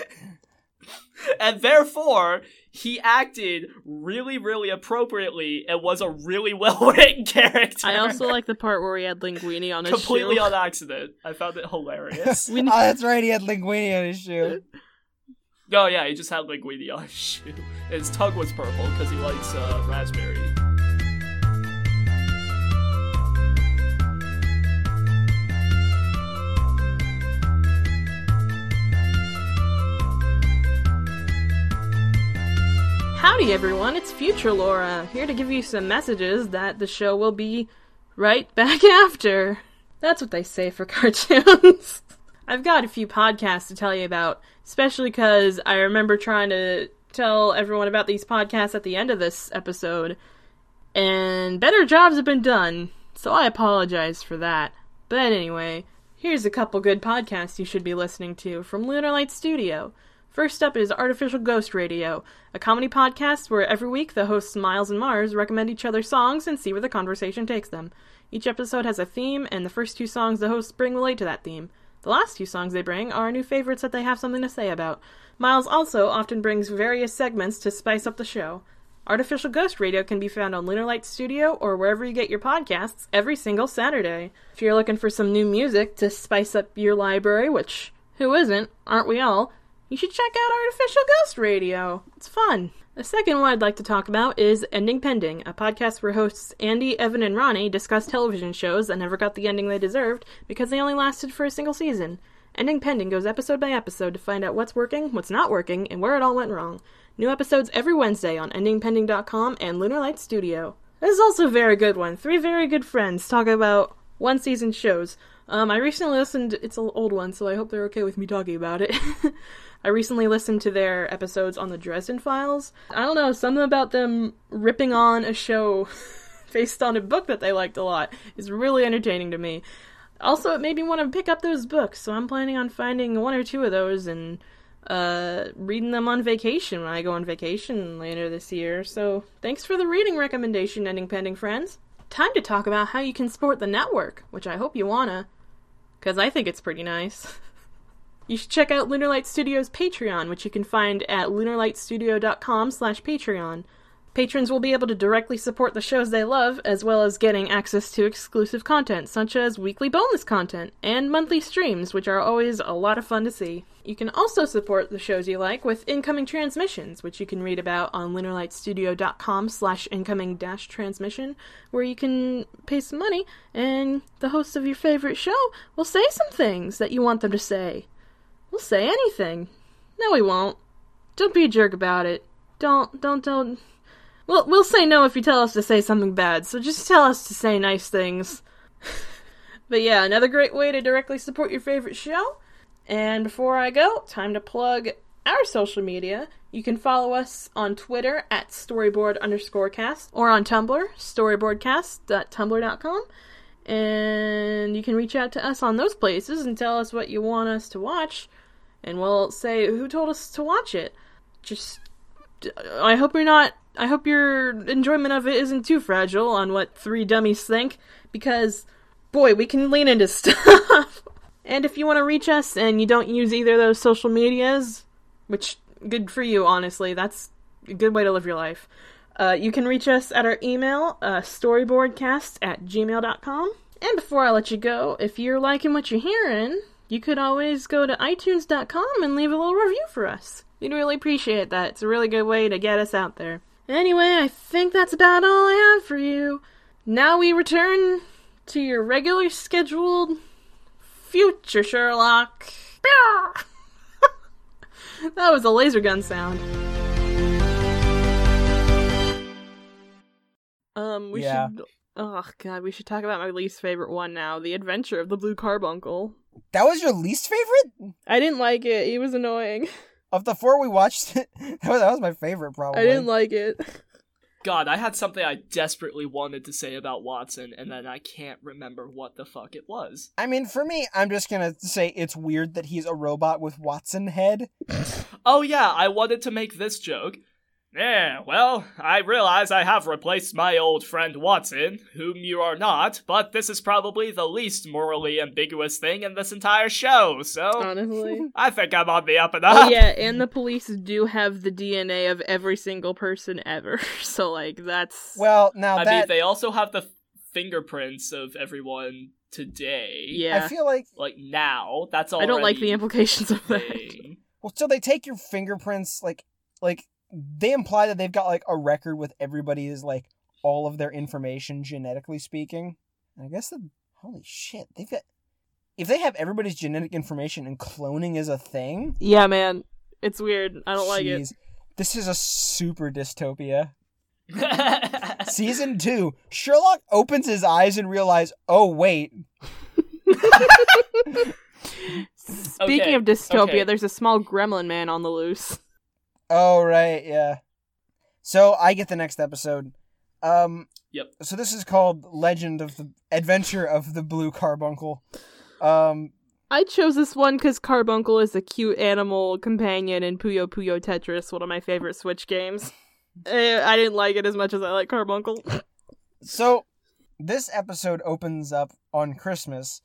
[laughs] and therefore he acted really, really appropriately and was a really [laughs] well written character. I also like the part where he had linguine on his shoe. completely shoe. on accident. I found it hilarious. We- oh, that's right. He had linguine on his shoe. oh yeah, he just had linguine on his shoe. His tongue was purple because he likes uh, raspberry. Howdy everyone, it's Future Laura, here to give you some messages that the show will be right back [laughs] after. That's what they say for [laughs] cartoons. I've got a few podcasts to tell you about, especially because I remember trying to tell everyone about these podcasts at the end of this episode, and better jobs have been done, so I apologize for that. But anyway, here's a couple good podcasts you should be listening to from Lunar Light Studio. First up is Artificial Ghost Radio, a comedy podcast where every week the hosts Miles and Mars recommend each other songs and see where the conversation takes them. Each episode has a theme, and the first two songs the hosts bring relate to that theme. The last two songs they bring are new favorites that they have something to say about. Miles also often brings various segments to spice up the show. Artificial Ghost Radio can be found on Lunar Light Studio or wherever you get your podcasts every single Saturday. If you're looking for some new music to spice up your library, which who isn't, aren't we all? You should check out Artificial Ghost Radio. It's fun. The second one I'd like to talk about is Ending Pending, a podcast where hosts Andy, Evan, and Ronnie discuss television shows that never got the ending they deserved because they only lasted for a single season. Ending Pending goes episode by episode to find out what's working, what's not working, and where it all went wrong. New episodes every Wednesday on endingpending.com and Lunar Light Studio. This is also a very good one. Three very good friends talk about one season shows. Um, I recently listened. It's an old one, so I hope they're okay with me talking about it. [laughs] I recently listened to their episodes on the Dresden Files. I don't know, something about them ripping on a show [laughs] based on a book that they liked a lot is really entertaining to me. Also, it made me want to pick up those books, so I'm planning on finding one or two of those and uh, reading them on vacation when I go on vacation later this year. So, thanks for the reading recommendation, Ending Pending Friends. Time to talk about how you can support the network, which I hope you wanna, because I think it's pretty nice. [laughs] You should check out Lunarlight Studios Patreon, which you can find at lunarlightstudio.com slash Patreon. Patrons will be able to directly support the shows they love, as well as getting access to exclusive content, such as weekly bonus content and monthly streams, which are always a lot of fun to see. You can also support the shows you like with incoming transmissions, which you can read about on lunarlightstudio.com slash incoming dash transmission, where you can pay some money, and the hosts of your favorite show will say some things that you want them to say. We'll say anything. No, we won't. Don't be a jerk about it. Don't, don't, don't. We'll, we'll say no if you tell us to say something bad, so just tell us to say nice things. [laughs] but yeah, another great way to directly support your favorite show. And before I go, time to plug our social media. You can follow us on Twitter at storyboard underscore cast or on Tumblr, storyboardcast.tumblr.com. And you can reach out to us on those places and tell us what you want us to watch, and we'll say who told us to watch it. Just, I hope you're not I hope your enjoyment of it isn't too fragile on what three dummies think, because, boy, we can lean into [laughs] stuff. and if you want to reach us and you don't use either of those social medias, which, good for you, honestly, that's a good way to live your life. Uh, you can reach us at our email, uh, storyboardcast at gmail.com. And before I let you go, if you're liking what you're hearing, you could always go to itunes.com and leave a little review for us. We'd really appreciate that. It's a really good way to get us out there. Anyway, I think that's about all I have for you. Now we return to your regularly scheduled future Sherlock. [laughs] that was a laser gun sound. Um, we Yeah. should. Oh god, we should talk about my least favorite one now: the Adventure of the Blue Carbuncle. That was your least favorite I didn't like it. He was annoying. [laughs] of the four we watched. [laughs] that was that was my favorite, probably. I didn't like it. God, I had something I desperately wanted to say about Watson, and then I can't remember what the fuck it was. I mean, for me, I'm just gonna say it's weird that he's a robot with Watson head. [laughs] Oh yeah, I wanted to make this joke. Yeah, well, I realize I have replaced my old friend Watson, whom you are not, but this is probably the least morally ambiguous thing in this entire show, so Honestly. [laughs] I think I'm on the up and oh, up. Oh yeah, and the police do have the DNA of every single person ever. [laughs] So like that's Well, now I that mean, they also have the fingerprints of everyone today. yeah. I feel like Like now, that's all. I don't like the implications of that. well, so they take your fingerprints, like like they imply that they've got like a record with everybody's like all of their information genetically speaking. And I guess the holy shit, they've got if they have everybody's genetic information and cloning is a thing. Yeah, man. It's weird. I don't like it. This is a super dystopia. [laughs] Season two, Sherlock opens his eyes and realizes, oh wait, [laughs] Speaking Okay, of dystopia, okay. there's a small gremlin man on the loose. Oh right, yeah. So I get the next episode. Um Yep. So this is called Legend of the Adventure of the Blue Carbuncle. Um I chose this one because Carbuncle is a cute animal companion in Puyo Puyo Tetris, one of my favorite Switch games. [laughs] Eh, I didn't like it as much as I like Carbuncle. so this episode opens up on Christmas.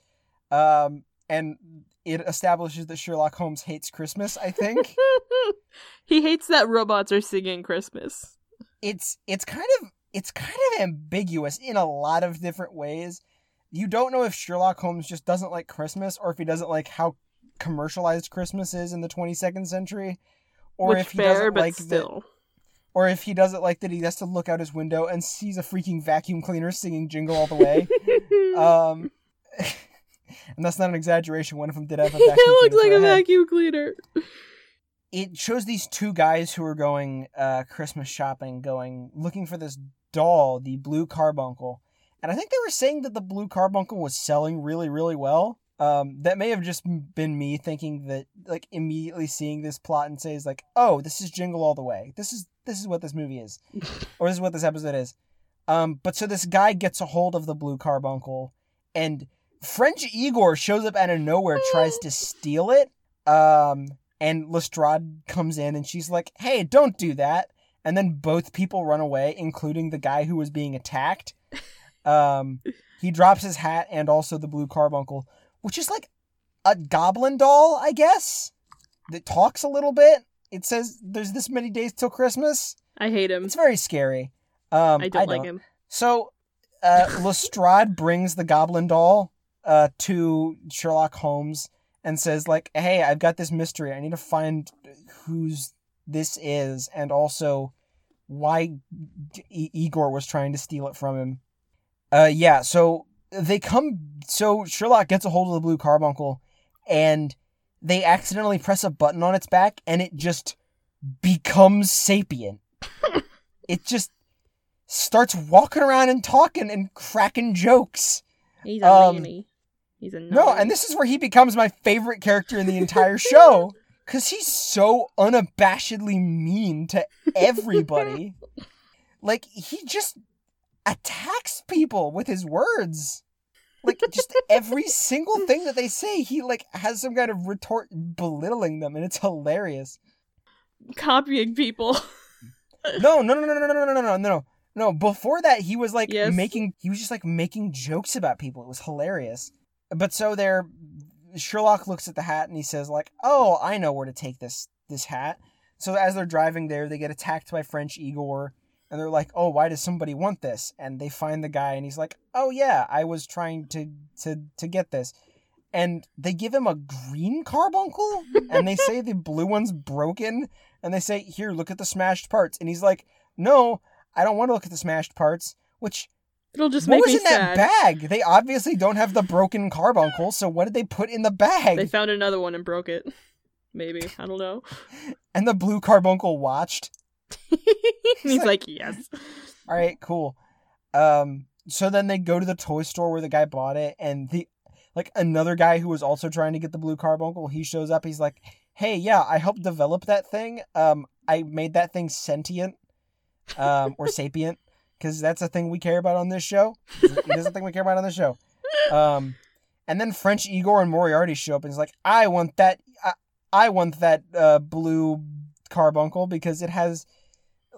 Um and it establishes that Sherlock Holmes hates Christmas, I think. [laughs] he hates that robots are singing Christmas. it's it's kind of it's kind of ambiguous in a lot of different ways. You don't know if Sherlock Holmes just doesn't like Christmas or if he doesn't like how commercialized Christmas is in the 22nd century or Which if he fair, doesn't but like that still. or if he doesn't like that he has to look out his window and sees a freaking vacuum cleaner singing jingle all the way. [laughs] um [laughs] [laughs] and that's not an exaggeration. One of them did have a [laughs] vacuum it looks like a vacuum cleaner. it shows these two guys who are going uh, Christmas shopping, going looking for this doll, the blue carbuncle, and I think they were saying that the blue carbuncle was selling really, really well. Um, that may have just been me thinking that, like, immediately seeing this plot and says, like, "Oh, this is Jingle All the Way. This is this is what this movie is, [laughs] or this is what this episode is." Um, but so this guy gets a hold of the blue carbuncle, and French Igor shows up out of nowhere, tries to steal it. Um, and Lestrade comes in, and she's like, "Hey, don't do that!" And then both people run away, including the guy who was being attacked. Um, he drops his hat and also the blue carbuncle, which is like a goblin doll, I guess, that talks a little bit. It says there's this many days till Christmas. I hate him. It's very scary. Um, I don't like him. So, uh, Lestrade brings the goblin doll uh, to Sherlock Holmes and says, like, hey, I've got this mystery. I need to find who's this is and also why I- Igor was trying to steal it from him. Uh, yeah, so they come. So Sherlock gets a hold of the blue carbuncle, and they accidentally press a button on its back, and it just becomes sapient. [laughs] it just starts walking around and talking and cracking jokes. He's a um. He's a No, and this is where he becomes my favorite character in the entire show. [laughs] Because he's so unabashedly mean to everybody. [laughs] like, he just attacks people with his words. Like, just every [laughs] single thing that they say, he, like, has some kind of retort belittling them, and it's hilarious. copying people. No, no, no, no, no, no, no, no, no, no. No, before that, he was like Yes. making, he was just like making jokes about people. It was hilarious. But so there, Sherlock looks at the hat and he says like, "Oh, I know where to take this this hat." So as they're driving there, they get attacked by French Igor, and they're like, "Oh, why does somebody want this?" And they find the guy, and he's like, "Oh yeah, I was trying to to to get this." And they give him a green carbuncle, [laughs] and they say the blue one's broken, and they say, "Here, look at the smashed parts." And he's like, "No, I don't want to look at the smashed parts." Which It'll just what make was me in that bag? They obviously don't have the broken carbuncle, so what did they put in the bag? They found another one and broke it. Maybe I don't know. [laughs] and the blue carbuncle watched. [laughs] He's like, yes. [laughs] All right, cool. Um, so then they go to the toy store where the guy bought it, and the like another guy who was also trying to get the blue carbuncle. He shows up. He's like, "Hey, yeah, I helped develop that thing. Um, I made that thing sentient, um, or sapient, because that's a thing we care about on this show. It is a thing we care about on this show. Um, and then French Igor and Moriarty show up, and he's like, "I want that. I, I want that uh, blue carbuncle because it has."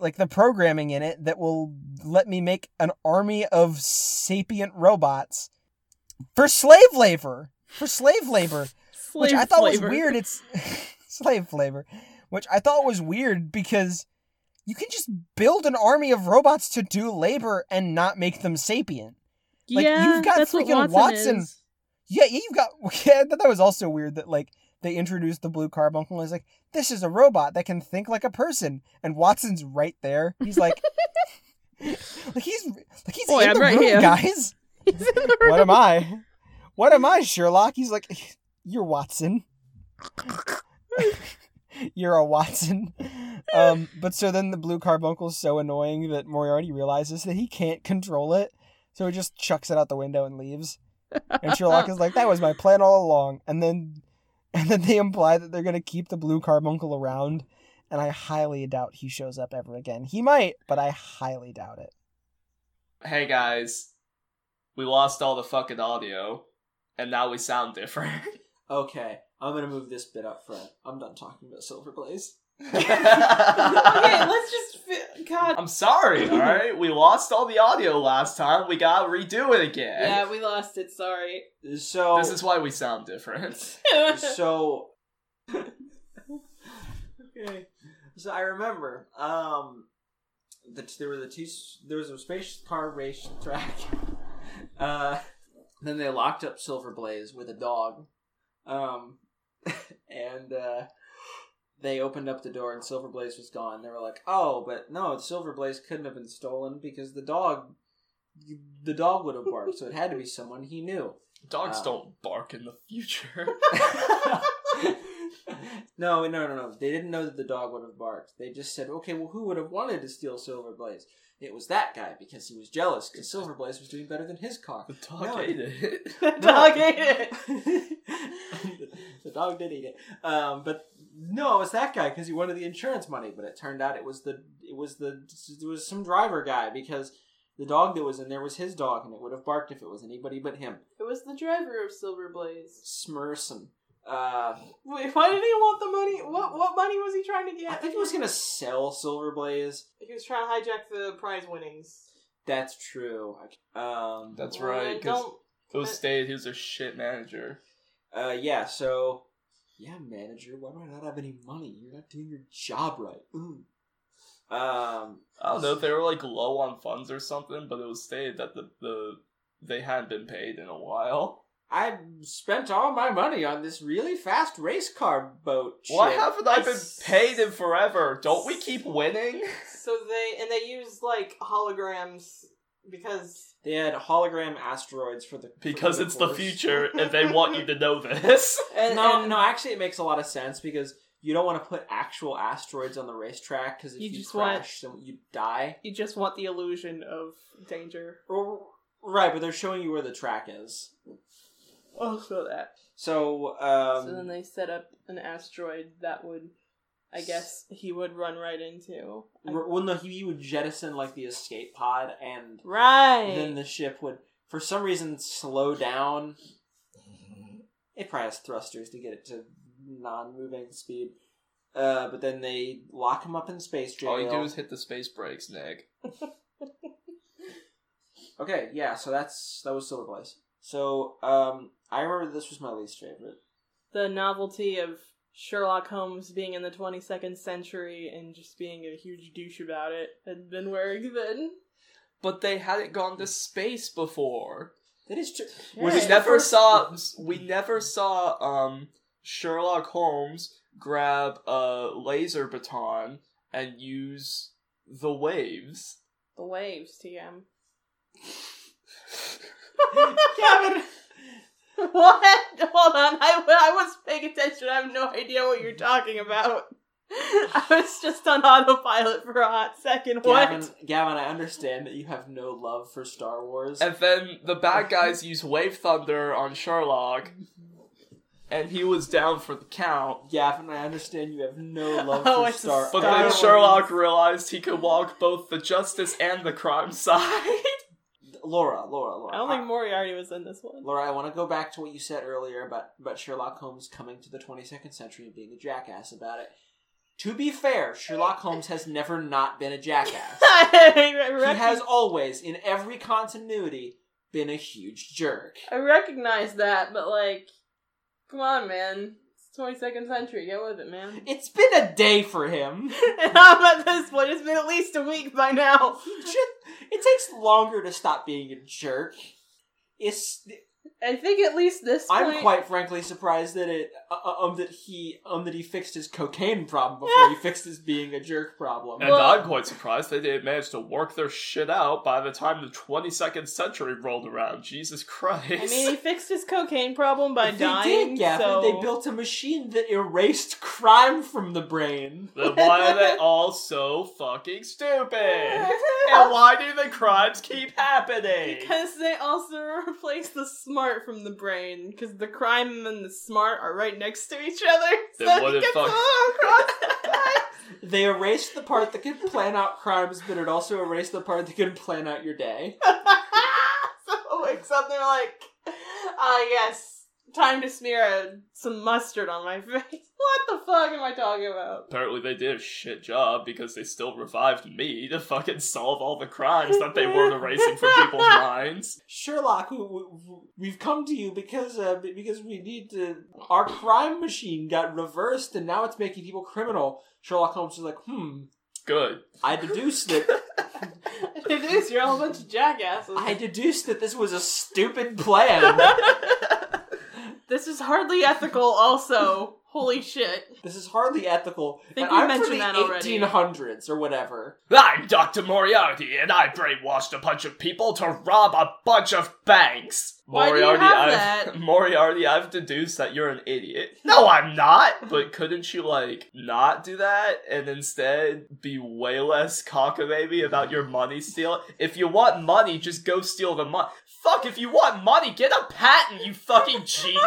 like the programming in it that will let me make an army of sapient robots for slave labor for slave labor which i thought flavor. was weird it's [laughs] slave flavor which i thought was weird because you can just build an army of robots to do labor and not make them sapient like, yeah, you've got freaking Watson, Watson. yeah, yeah, you've got. [laughs] Yeah, I thought that was also weird that like they introduced the blue carbuncle. And it's like this is a robot that can think like a person, and Watson's right there. He's like, [laughs] [laughs] like he's like he's Boy, in I'm the right room, here. guys. He's in the What am. I? What am I, Sherlock? He's like, you're Watson. You're a Watson. [laughs] Um, but so then the blue carbuncle is so annoying that Moriarty realizes that he can't control it, so he just chucks it out the window and leaves. And Sherlock is like, "That was my plan all along." And then, [laughs] and then they imply that they're gonna keep the blue carbuncle around, and I highly doubt he shows up ever again. He might, but I highly doubt it. Hey guys, we lost all the fucking audio, and now we sound different. [laughs] Okay, I'm gonna move this bit up front. I'm done talking about Silver Blaze. okay, [laughs] let's just. God. I'm sorry, alright? We lost all the audio last time. We gotta redo it again. Yeah, we lost it. Sorry. So This is why we sound different. [laughs] so okay so i remember um the, there were the two there was a space car race track [laughs] uh then they locked up silver blaze with a dog um [laughs] and uh they opened up the door and silver blaze was gone they were like oh but no silver blaze couldn't have been stolen because the dog the dog would have barked so it had to be someone he knew Dogs Um, don't bark in the future. [laughs] [laughs] no, no, no, no. They didn't know that the dog would have barked. They just said, okay, well, who would have wanted to steal Silver Blaze? it was that guy because he was jealous because Silver Blaze was doing better than his car. The dog No. ate it. The dog ate it. [laughs] the dog did eat it, um, but no, it was that guy because he wanted the insurance money. But it turned out it was the it was the it was some driver guy because the dog that was in there was his dog and it would have barked if it was anybody but him. It was the driver of Silver Blaze. Smerson. Uh, Wait, why did he want the money? What what money was he trying to get? I think he was gonna sell Silver Blaze. He was trying to hijack the prize winnings. That's true. Um, That's right. Because don't- those stayed. He was a shit manager. Uh, yeah, so yeah, manager, why do I not have any money? You're not doing your job right. Ooh. Um, I don't know if they were like low on funds or something, but it was stated that the the they hadn't been paid in a while. I spent all my money on this really fast race car boat. Why ship. haven't I been paid in forever? Don't we keep winning? [laughs] So they and they use like holograms because They had hologram asteroids for the Because for it's the future, and they want you to know this. [laughs] and, No, and no, actually, it makes a lot of sense because you don't want to put actual asteroids on the racetrack because if You you, just want- crash, then you die. you just want the illusion of danger. Or- Right, but they're showing you where the track is. Also that. So, um, so then they set up an asteroid that would, I guess, he would run right into. r- well, no, he would jettison like the escape pod, and Right. then the ship would, for some reason, slow down. It probably has thrusters to get it to non-moving speed. Uh, but then they lock him up in space jail. All you do is hit the space brakes, Nick. [laughs] Okay, yeah, so that's that was Silver Blaze. So, um, I remember this was my least favorite. the novelty of Sherlock Holmes being in the 22nd century and just being a huge douche about it had been wearing thin. But they hadn't gone to space before. That is true. Yeah. We never saw. We never saw um Sherlock Holmes grab a laser baton and use the waves. The waves, TM. Gavin, [laughs] [laughs] [laughs] what? Hold on, I, I was paying attention. I have no idea what you're talking about. [laughs] I was just on autopilot for a hot second. What? Gavin, Gavin, I understand that you have no love for Star Wars. And then the bad guys use wave thunder on Sherlock, and he was down for the count. Gavin, I understand you have no [laughs] love Oh, for it's a Star. But Star then Wars. Sherlock realized he could walk both the justice and the crime side. Laura, Laura, Laura. I don't think Moriarty was in this one. Laura, I want to go back to what you said earlier about, about Sherlock Holmes coming to the 22nd century and being a jackass about it. To be fair, Sherlock Holmes has never not been a jackass. [laughs] He has always, in every continuity, been a huge jerk. I recognize that, but like, come on, man. It's 22nd century. Get with it, man. It's been a day for him. [laughs] and I'm at this point. It's been at least a week by now. He just, it takes longer to stop being a jerk. It's I think at least this point. I'm quite frankly surprised that it uh, um that he um that he fixed his cocaine problem before he fixed his being a jerk problem. And Well- I'm quite surprised that they didn't manage to work their shit out by the time the 22nd century rolled around. Jesus Christ. I mean, he fixed his cocaine problem by they dying. did, Gavin. so... They built a machine that erased crime from the brain. [laughs] then why are they [laughs] all so fucking stupid? [laughs] and why do the crimes keep happening? Because they also replace the smart from the brain. Because the crime and the smart are right next to each other. [laughs] Then what he gets fuck- all across the. [laughs] They erased the part that could plan out crimes, but it also erased the part that could plan out your day. [laughs] so it wakes up, they're like, ah, yes, time to smear uh, some mustard on my [laughs] face. What the fuck am I talking about? Apparently they did a shit job because they still revived me to fucking solve all the crimes that they weren't erasing from people's [laughs] minds. Sherlock, we, we, we've come to you because uh, because we need to. Our crime machine got reversed, and now it's making people criminal. Sherlock Holmes is like, hmm. Good. I deduced that. [laughs] it is, you're all a bunch of jackasses. I deduced that this was a stupid plan. This is hardly ethical, also. Holy shit. This is hardly ethical. think and we I'm mentioned from the that already. 1800s or whatever. I'm Dr. Moriarty, and I brainwashed a bunch of people to rob a bunch of banks. Why do you Moriarty, have I've, that? [laughs] Moriarty, I've deduced that you're an idiot. No, I'm not. But couldn't you like not do that and instead be way less cockamamie about your money steal? If you want money, just go steal the money. Fuck, if you want money, get a patent, you fucking genius.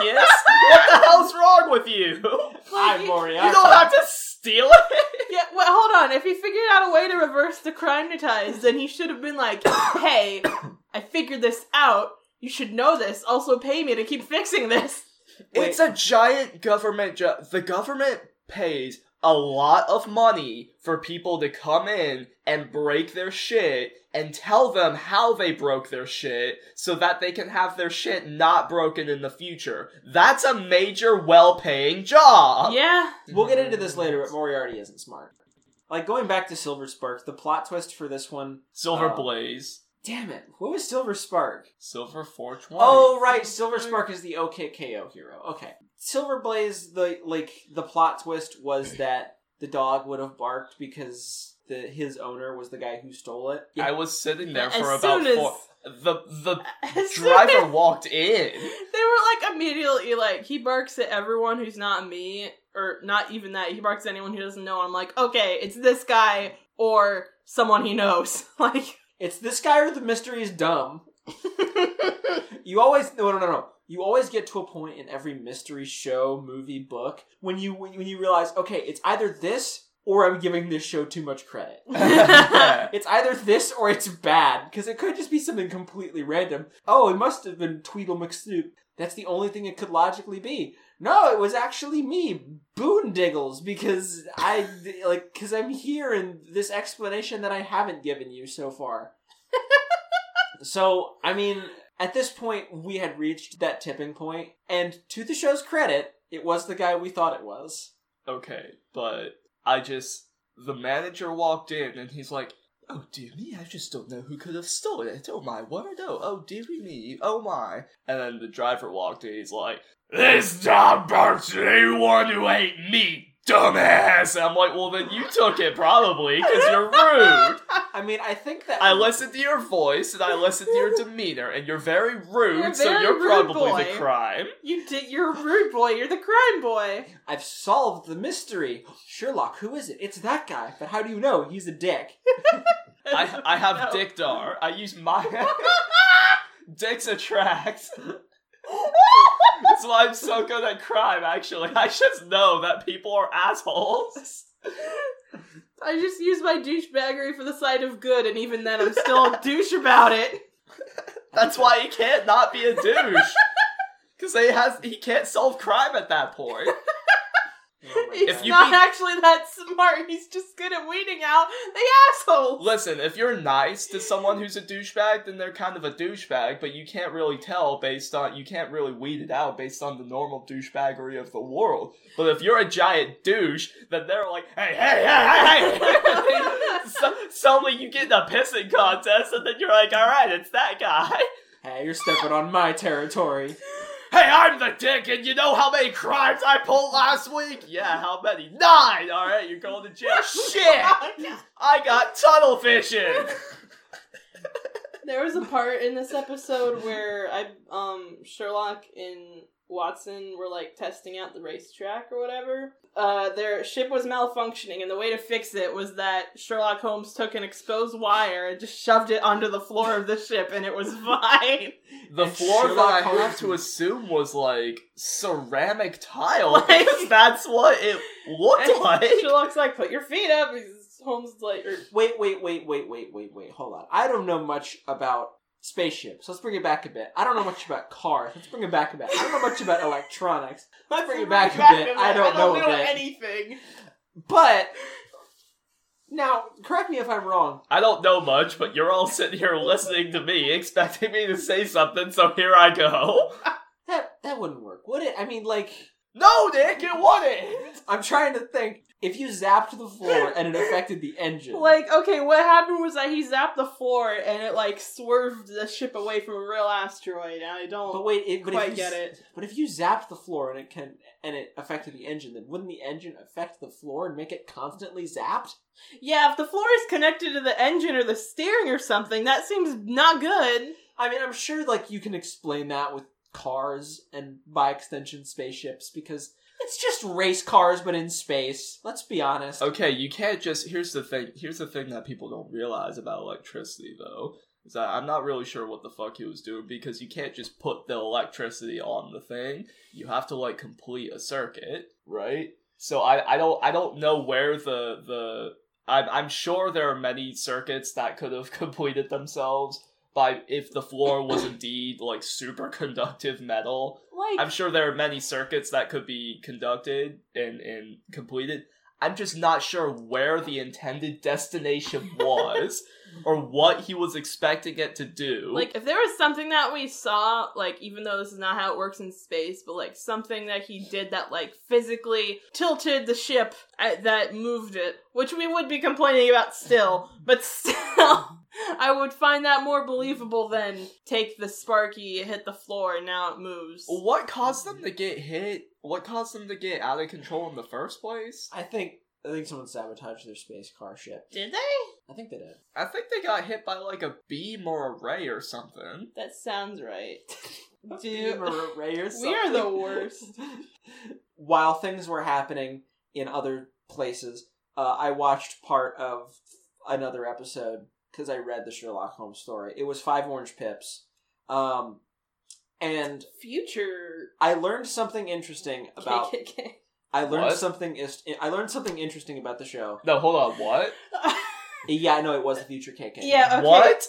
what the hell's wrong with you? [laughs] I'm you- Moriarty. You don't have to steal it. Yeah, well, hold on. If he figured out a way to reverse the crime ties, then he should have been like, [coughs] hey, I figured this out. You should know this. Also, pay me to keep fixing this. It's a giant government job. The government pays a lot of money for people to come in and break their shit and tell them how they broke their shit so that they can have their shit not broken in the future. That's a major well paying job. Yeah. We'll get into this later, but Moriarty isn't smart. Like going back to Silver Spark, the plot twist for this one. Silver Oh. Blaze. Damn it! What was Silver Spark? Silver 420. Oh right, Silver Spark is the OKKO hero. Okay, Silver Blaze. The like the plot twist was that the dog would have barked because the his owner was the guy who stole it. I was sitting there As for about as- four. The the [laughs] driver as- walked in. They were like immediately like he barks at everyone who's not me, or not even that. He barks at anyone who doesn't know. I'm like, okay, it's this guy or someone he knows. [laughs] Like, It's this guy or the mystery is dumb. [laughs] You always no no no no. You always get to a point in every mystery show, movie, book when you when you realize okay, it's either this or I'm giving this show too much credit. [laughs] [laughs] It's either this or it's bad because it could just be something completely random. Oh, it must have been Tweedle McSnoop. That's the only thing it could logically be. No, it was actually me, Boondiggles, because I like because I'm here in this explanation that I haven't given you so far. [laughs] so, I mean, at this point, we had reached that tipping point, and to the show's credit, it was the guy we thought it was. Okay, but I just the manager walked in and he's like, "Oh dear me, I just don't know who could have stolen it. Oh my word! Oh oh dear me! Oh my!" And then the driver walked in. He's like, "This dog barks at anyone who ain't me, dumbass." And I'm like, "Well, then you took it probably because you're rude." I mean, I think that I listened to your voice and I listened to your [laughs] demeanor, and you're very rude, You're a so very you're rude probably boy. the crime. you did. You're a rude boy. You're the crime boy. I've solved the mystery. Sherlock, who is it? It's that guy. But how do you know? He's a dick. I I [laughs] have No. dick dar. I use my [laughs] dicks attract. That's why I'm so good at crime. Actually, I just know that people are assholes. I just use my douchebaggery for the side of good, and even then, I'm still a [laughs] douche about it. That's why he can't not be a douche. Because he has he can't solve crime at that point. Oh my He's If you not be- actually that smart. He's just good at weeding out the assholes. Listen, if you're nice to someone who's a douchebag, then they're kind of a douchebag, but you can't really tell based on you can't really weed it out based on the normal douchebaggery of the world. But if you're a giant douche, then they're like, hey, hey, hey, hey, hey. [laughs] so, suddenly you get in a pissing contest, and then you're like, all right, it's that guy. Hey, you're stepping on my territory. Hey, I'm the dick, and you know how many crimes I pulled last week? Yeah, how many? Nine! Alright, you're going to jail. [laughs] Shit! I got tunnel fishing! [laughs] There was a part in this episode where I um Sherlock and Watson were like testing out the racetrack or whatever. Uh, their ship was malfunctioning, and the way to fix it was that Sherlock Holmes took an exposed wire and just shoved it onto the floor of the ship, and it was [laughs] fine. The And floor that I Holmes- have to assume was like ceramic tile [laughs] Like- because [laughs] that's what it looked like. Sherlock's like, "Put your feet up." He's- Holmes like, or, Wait, wait, wait, wait, wait, wait, wait. Hold on. I don't know much about spaceships. Let's bring it back a bit. I don't know much about cars. Let's bring it back a bit. I don't know much about electronics. Let's bring it back a bit. I don't know a bit. anything. But now, correct me if I'm wrong. I don't know much, but you're all sitting here listening to me, expecting me to say something, so here I go. That that wouldn't work, would it? I mean, like, No, Nick, it wouldn't. I'm trying to think. If you zapped the floor and it affected the engine, [laughs] Like, okay, what happened was that he zapped the floor and it like swerved the ship away from a real asteroid. And I don't but wait, it, but quite if you, get it. But if you zapped the floor and it can and it affected the engine, then wouldn't the engine affect the floor and make it constantly zapped? Yeah, if the floor is connected to the engine or the steering or something, that seems not good. I mean, I'm sure like you can explain that with cars and by extension spaceships because it's just race cars but in space. Let's be honest. Okay, you can't just. Here's the thing. Here's the thing that people don't realize about electricity, though, is that I'm not really sure what the fuck he was doing because you can't just put the electricity on the thing. You have to like complete a circuit, right? So I, I don't I don't know where the the I'm I'm sure there are many circuits that could have [laughs] completed themselves by if the floor was indeed like super [laughs] conductive metal. Like, I'm sure there are many circuits that could be conducted and, and completed. I'm just not sure where the intended destination [laughs] was or what he was expecting it to do. Like if there was something that we saw, like even though this is not how it works in space, but like something that he did that like physically tilted the ship uh, that moved it, which we would be complaining about still, but [laughs] still I would find that more believable than take the Sparky, hit the floor, and now it moves. what caused them to get hit? What caused them to get out of control in the first place? I think I think someone sabotaged their space car ship. Did they? I think they did. I think they got hit by like a beam or a ray or something. That sounds right. [laughs] Beam Dude, or a ray or [laughs] we are the worst. [laughs] While things were happening in other places, uh, I watched part of another episode because I read the Sherlock Holmes story. It was Five Orange Pips, um, and Future I learned something interesting about. KKK. [laughs] I learned What? something. Is- I learned something interesting about the show. No, hold on, what? [laughs] Yeah, I know it was the future KK. yeah, okay. What?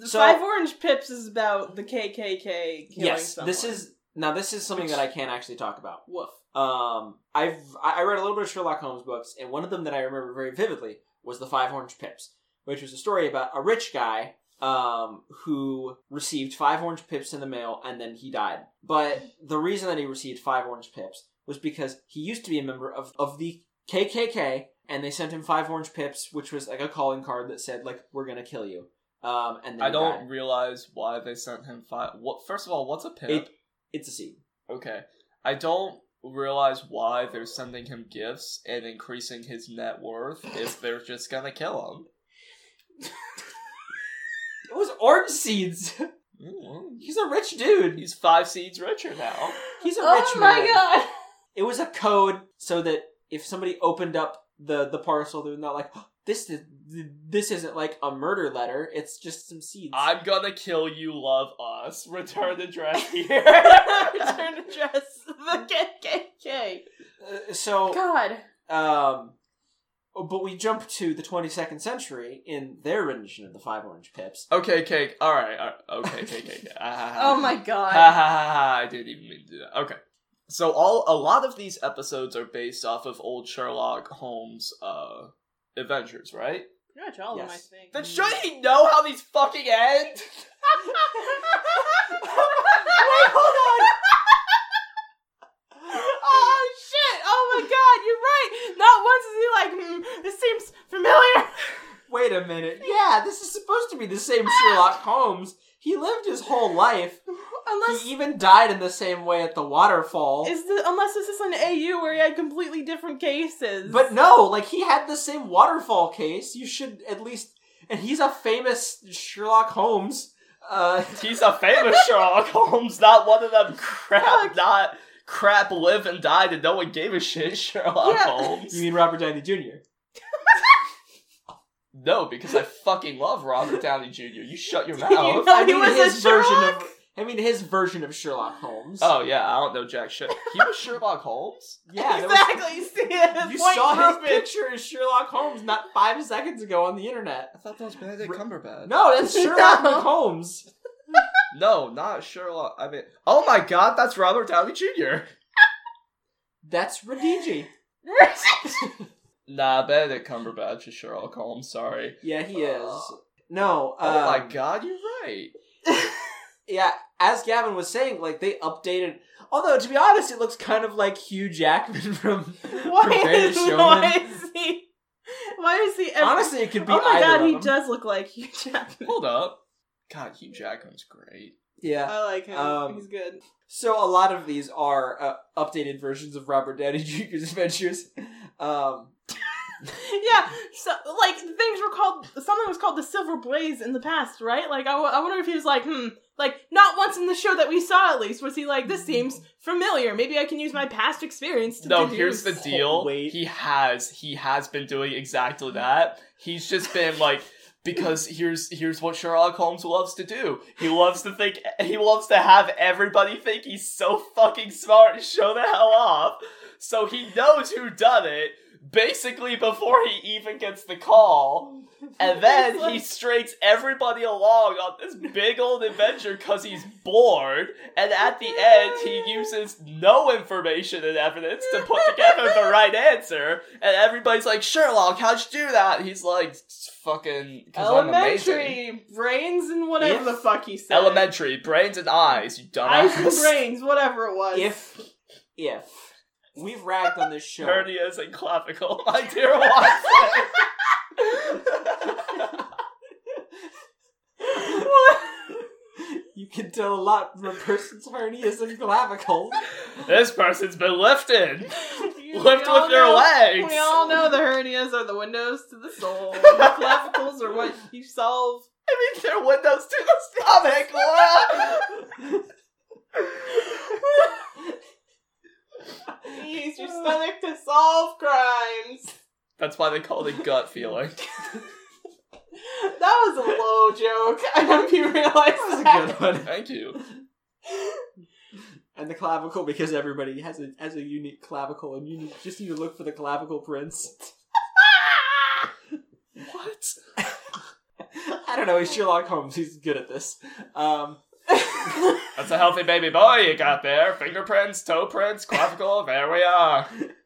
The So- Five Orange Pips is about the KKK killing Yes, someone. this is now. This is something that I can't actually talk about. woof. Um, I've I I read a little bit of Sherlock Holmes books, and one of them that I remember very vividly was the Five Orange Pips, which was a story about a rich guy um who received five orange pips in the mail and then he died. But the reason that he received five orange pips was because he used to be a member of of the KKK, and they sent him five orange pips, which was like a calling card that said like we're gonna kill you. Um, and then I don't died. realize why they sent him five. What? First of all, what's a pip? It- It's a seed. Okay. I don't realize why they're sending him gifts and increasing his net worth if they're just gonna kill him. [laughs] It was orange seeds. Mm, He's a rich dude. He's five seeds richer now. He's a rich Oh my man. god! It was a code so that if somebody opened up the the parcel, they're not like "Oh, [gasps] this is this isn't like a murder letter. It's just some seeds. I'm gonna kill you, love us. Return address [laughs] here. [laughs] Return address the KKK. Uh, so God. um, but we jump to the 22nd century in their rendition of the Five Orange Pips. okay, cake. All right. all right. Okay, cake, cake. cake. [laughs] Ah, ha, ha. Oh my god. ha ha ha! I didn't even mean to do that. Okay, so all a lot of these episodes are based off of old Sherlock Holmes uh adventures, right? Pretty much all of them, I think. Then should he know how these fucking end? [laughs] [laughs] Wait, hold on. oh shit! Oh my god, you're right! Not once is he like, hmm, this seems familiar. [laughs] Wait a minute. Yeah, this is supposed to be the same Sherlock [laughs] Holmes. He lived his whole life. Unless He even died in the same way at the waterfall. is the, unless this is an AU where he had completely different cases. But no, like he had the same waterfall case. You should at least, and he's a famous Sherlock Holmes. Uh, He's a famous Sherlock [laughs] Holmes, not one of them crap, Fuck. not crap live and die that no one gave a shit [laughs] Sherlock Yeah. Holmes. you mean Robert Downey Jr. No, because I fucking love Robert Downey Jr. You shut your [laughs] You mouth. know- I he mean was a his version Sherlock? of. I mean his version of Sherlock Holmes. Oh yeah, I don't know jack shit. He was Sherlock Holmes. yeah, that was- exactly. You see it. you Point saw his picture as Sherlock Holmes not five seconds ago on the internet. I thought that was Benedict Cumberbatch. No, that's Sherlock No. [laughs] Holmes. No, not Sherlock. I mean, oh my god, that's Robert Downey Jr. [laughs] That's Radiji. [laughs] Nah, Benedict Cumberbatch is Sherlock Holmes. Sorry. Yeah, he is. No. oh uh, my god, you're right. [laughs] Yeah, as Gavin was saying, like they updated. Although to be honest, it looks kind of like Hugh Jackman from, from Why Greatest is, Showman. why is he? Why is he? Ever, Honestly, it could be. oh my god, he them. does look like Hugh Jackman. Hold up. God, Hugh Jackman's great. Yeah. I like him. Um, He's good. So a lot of these are uh, updated versions of Robert Downey [laughs] Jr.'s adventures. Um, [laughs] Yeah, so like things were called something was called the Silver Blaze in the past, right? Like I, w- I wonder if he was like, hmm, like not once in the show that we saw at least was he like, this seems familiar. Maybe I can use my past experience to No, deduce. here's the deal. wait. He has he has been doing exactly that. He's just been like because here's here's what Sherlock Holmes loves to do. He loves to think he loves to have everybody think he's so fucking smart and show the hell off. So he knows who done it basically before he even gets the call. [laughs] And then like- he strings everybody along on this big old adventure because he's bored. And at the end, he [laughs] uses no information and evidence to put together the right answer. And everybody's like, Sherlock, how'd you do that? He's like, fucking, because I'm elementary brains and whatever If- the fuck he said. Elementary, brains and eyes, you dumbass. eyes and brains, whatever it was. if if we've ragged on this show, Hernias and clavicle, my dear Watson. [laughs] you can tell a lot from a person's hernias and clavicle. this person's been lifted. [laughs] You- Lift all with your know- legs. We all know the hernias are the windows to the soul. [laughs] The clavicles are what you solve. I mean, they're windows to the stomach. [laughs] What? Use your stomach to solve crimes. That's why they call it a gut [laughs] feeling. That was a low joke. I hope you realize That was a good one. Thank you. And the clavicle because everybody has a has a unique clavicle, and you need, just need to look for the clavicle prints. What? [laughs] I don't know. He's Sherlock Holmes. He's good at this. Um, That's a healthy baby boy you got there. Fingerprints, toe prints, clavicle. There we are. [laughs]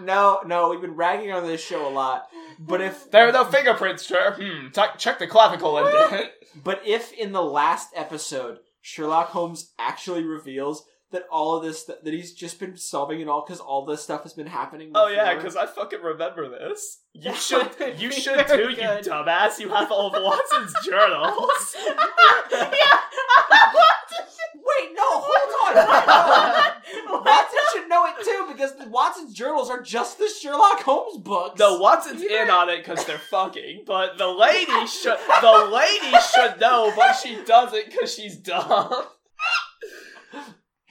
no, no, we've been ragging on this show a lot. But if There are no fingerprints, sir. Hmm. t- check the clavicle indent. [laughs] But if in the last episode Sherlock Holmes actually reveals that all of this that he's just been solving it all because all this stuff has been happening. Oh yeah, because I fucking remember this. You should, [laughs] you should too, good. you dumbass. You have all of Watson's [laughs] journals. yeah. [laughs] wait, no, hold on. Watson should know it too because Watson's journals are just the Sherlock Holmes books. No, Watson's in on it because they're fucking, but the lady should the lady should know, but she doesn't because she's dumb.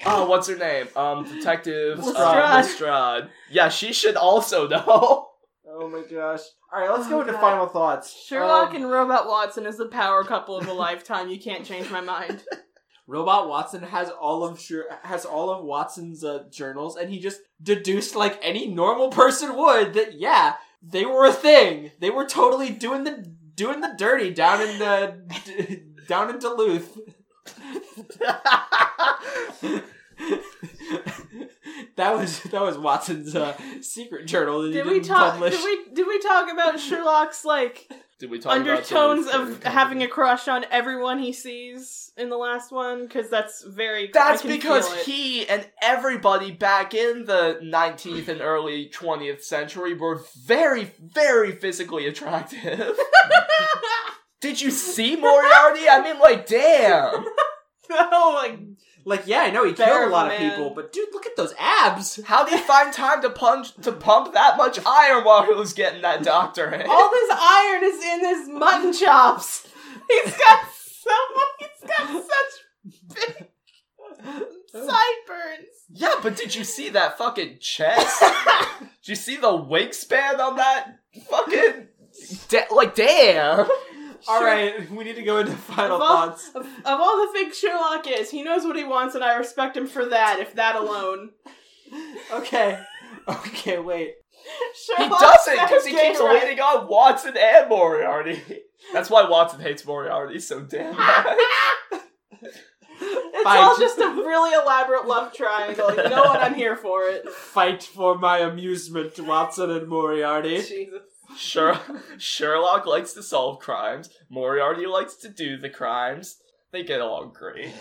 Oh, what's her name? Um, Detective uh, Lestrade. Lestrade. Yeah, she should also [laughs] know. Oh my gosh. All right, let's Oh, go into God. final thoughts. Sherlock Um, and Robot Watson is the power couple of a lifetime. You can't change my mind. [laughs] Robot Watson has all of Sher- has all of Watson's uh, journals, and he just deduced like any normal person would that yeah they were a thing. They were totally doing the doing the dirty down in the d- [laughs] down in Duluth. [laughs] that was that was Watson's uh, secret journal that he Did didn't we talk? publish. Did we did we talk about Sherlock's like Did we talk undertones about of having a crush on everyone he sees in the last one? Because that's very. That's because he and everybody back in the 19th and early 20th century were very, very physically attractive. [laughs] Did you see Moriarty? I mean, like, damn. [laughs] oh my! like yeah, I know he Bear killed a lot man. of people, but dude, look at those abs. How did he find time to punch to pump that much iron while he was getting that doctor in? All this iron is in his mutton chops. He's got so. He's got such big sideburns. yeah, but did you see that fucking chest? [laughs] did you see the wingspan on that fucking? Da- like, damn. All Sure. right, [laughs] we need to go into final Of all- thoughts. Of, of all the things Sherlock is, he knows what he wants, and I respect him for that. If that alone. [laughs] Okay. Okay, wait. He doesn't because he keeps rights. leaning on Watson and Moriarty. That's why Watson hates Moriarty so damn much. [laughs] It's Fine. all just a really elaborate love triangle. You know what? I'm here for it. Fight for my amusement, Watson and Moriarty. Jesus. Sher- Sherlock likes to solve crimes. Moriarty likes to do the crimes. They get along great.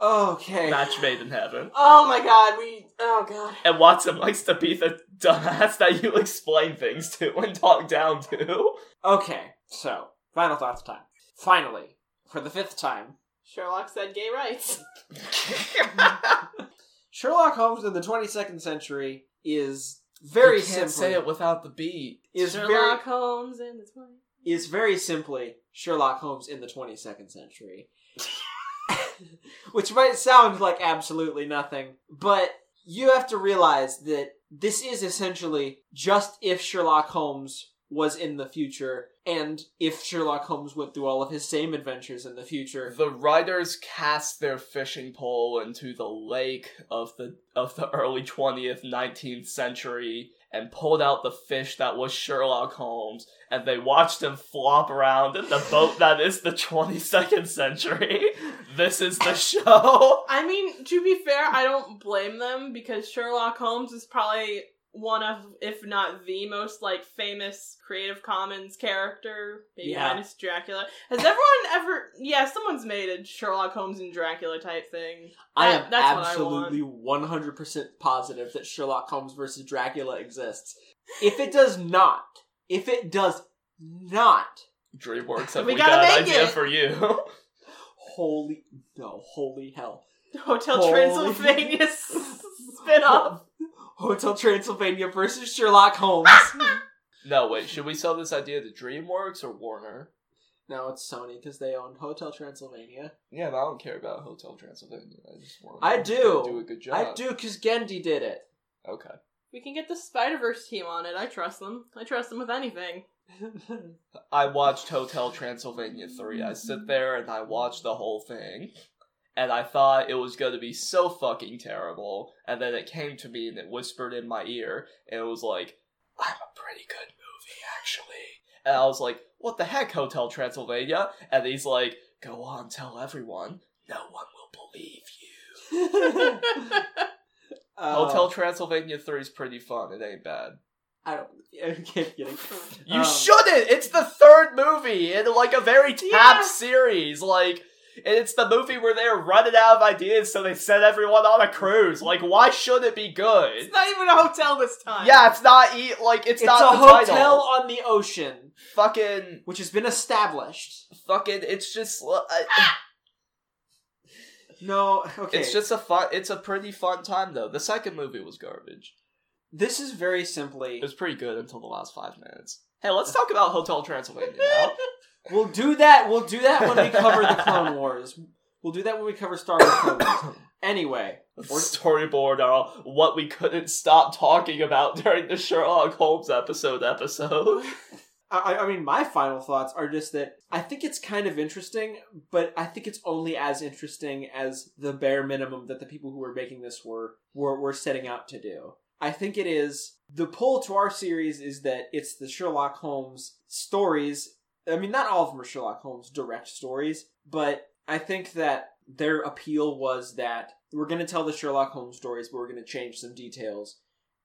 Okay. Match made in heaven. Oh my god, we. Oh god. And Watson likes to be the dumbass that you explain things to and talk down to. Okay, so final thoughts time. Finally, for the fifth time, Sherlock said gay rights. [laughs] Sherlock Holmes in the 22nd century is very you can't simply say it without the beat. is Sherlock Holmes in the 20. very is very simply Sherlock Holmes in the 22nd century. [laughs] Which might sound like absolutely nothing, but you have to realize that this is essentially just if Sherlock Holmes was in the future and if Sherlock Holmes went through all of his same adventures in the future. The writers cast their fishing pole into the lake of the of the early 20th, 19th century and pulled out the fish that was Sherlock Holmes and they watched him flop around in the boat [laughs] that is the 22nd century. [laughs] This is the show. I mean, to be fair, I don't blame them because Sherlock Holmes is probably one of, if not the most like famous Creative Commons character, maybe Yeah. minus Dracula. Has everyone ever? Yeah, someone's made a Sherlock Holmes and Dracula type thing. I am that's absolutely 100% positive that Sherlock Holmes versus Dracula exists. If it does not, if it does not, DreamWorks have We we, gotta an idea it. for you. holy, no, holy hell. Hotel Holy- Transylvania [laughs] spin off. [laughs] Hotel Transylvania versus Sherlock Holmes. [laughs] no, wait, should we sell this idea to DreamWorks or Warner? no, it's Sony because they own Hotel Transylvania. Yeah, but I don't care about Hotel Transylvania. I just want I them to do. do a good job. I do because Genndy did it. Okay. We can get the Spider Verse team on it. I trust them. I trust them with anything. I watched Hotel Transylvania 3. I sit there and I watch the whole thing. And I thought it was gonna be so fucking terrible. And then it came to me and it whispered in my ear. And it was like, I'm a pretty good movie, actually. And I was like, what the heck, Hotel Transylvania? And he's like, go on, tell everyone. No one will believe you. Uh, [laughs] Hotel Transylvania 3 is pretty fun. It ain't bad. I don't. Getting. [laughs] You Um, shouldn't. It's the third movie in like a very tapped Yeah. series. Like it's the movie where they're running out of ideas, so they send everyone on a cruise. Like, why should it be good? It's not even a hotel this time. Yeah, it's not e- like it's, It's, not a hotel title. on the ocean, Fucking, which has been established. fucking. It's just. uh, [sighs] No, okay. It's just a fun. It's a pretty fun time though. The second movie was garbage. this is very simply. It was pretty good until the last five minutes. Hey, let's talk about Hotel Transylvania now. [laughs] We'll do that. We'll do that when we cover the Clone [laughs] Wars. We'll do that when we cover Star Wars Clone Wars. Anyway, storyboard are all what we couldn't stop talking about during the Sherlock Holmes episode episode. [laughs] I, I mean, my final thoughts are just that I think it's kind of interesting, but I think it's only as interesting as the bare minimum that the people who were making this were were, were setting out to do. I think it is the pull to our series is that it's the Sherlock Holmes stories. I mean, not all of them are Sherlock Holmes direct stories, but I think that their appeal was that we're going to tell the Sherlock Holmes stories, but we're going to change some details.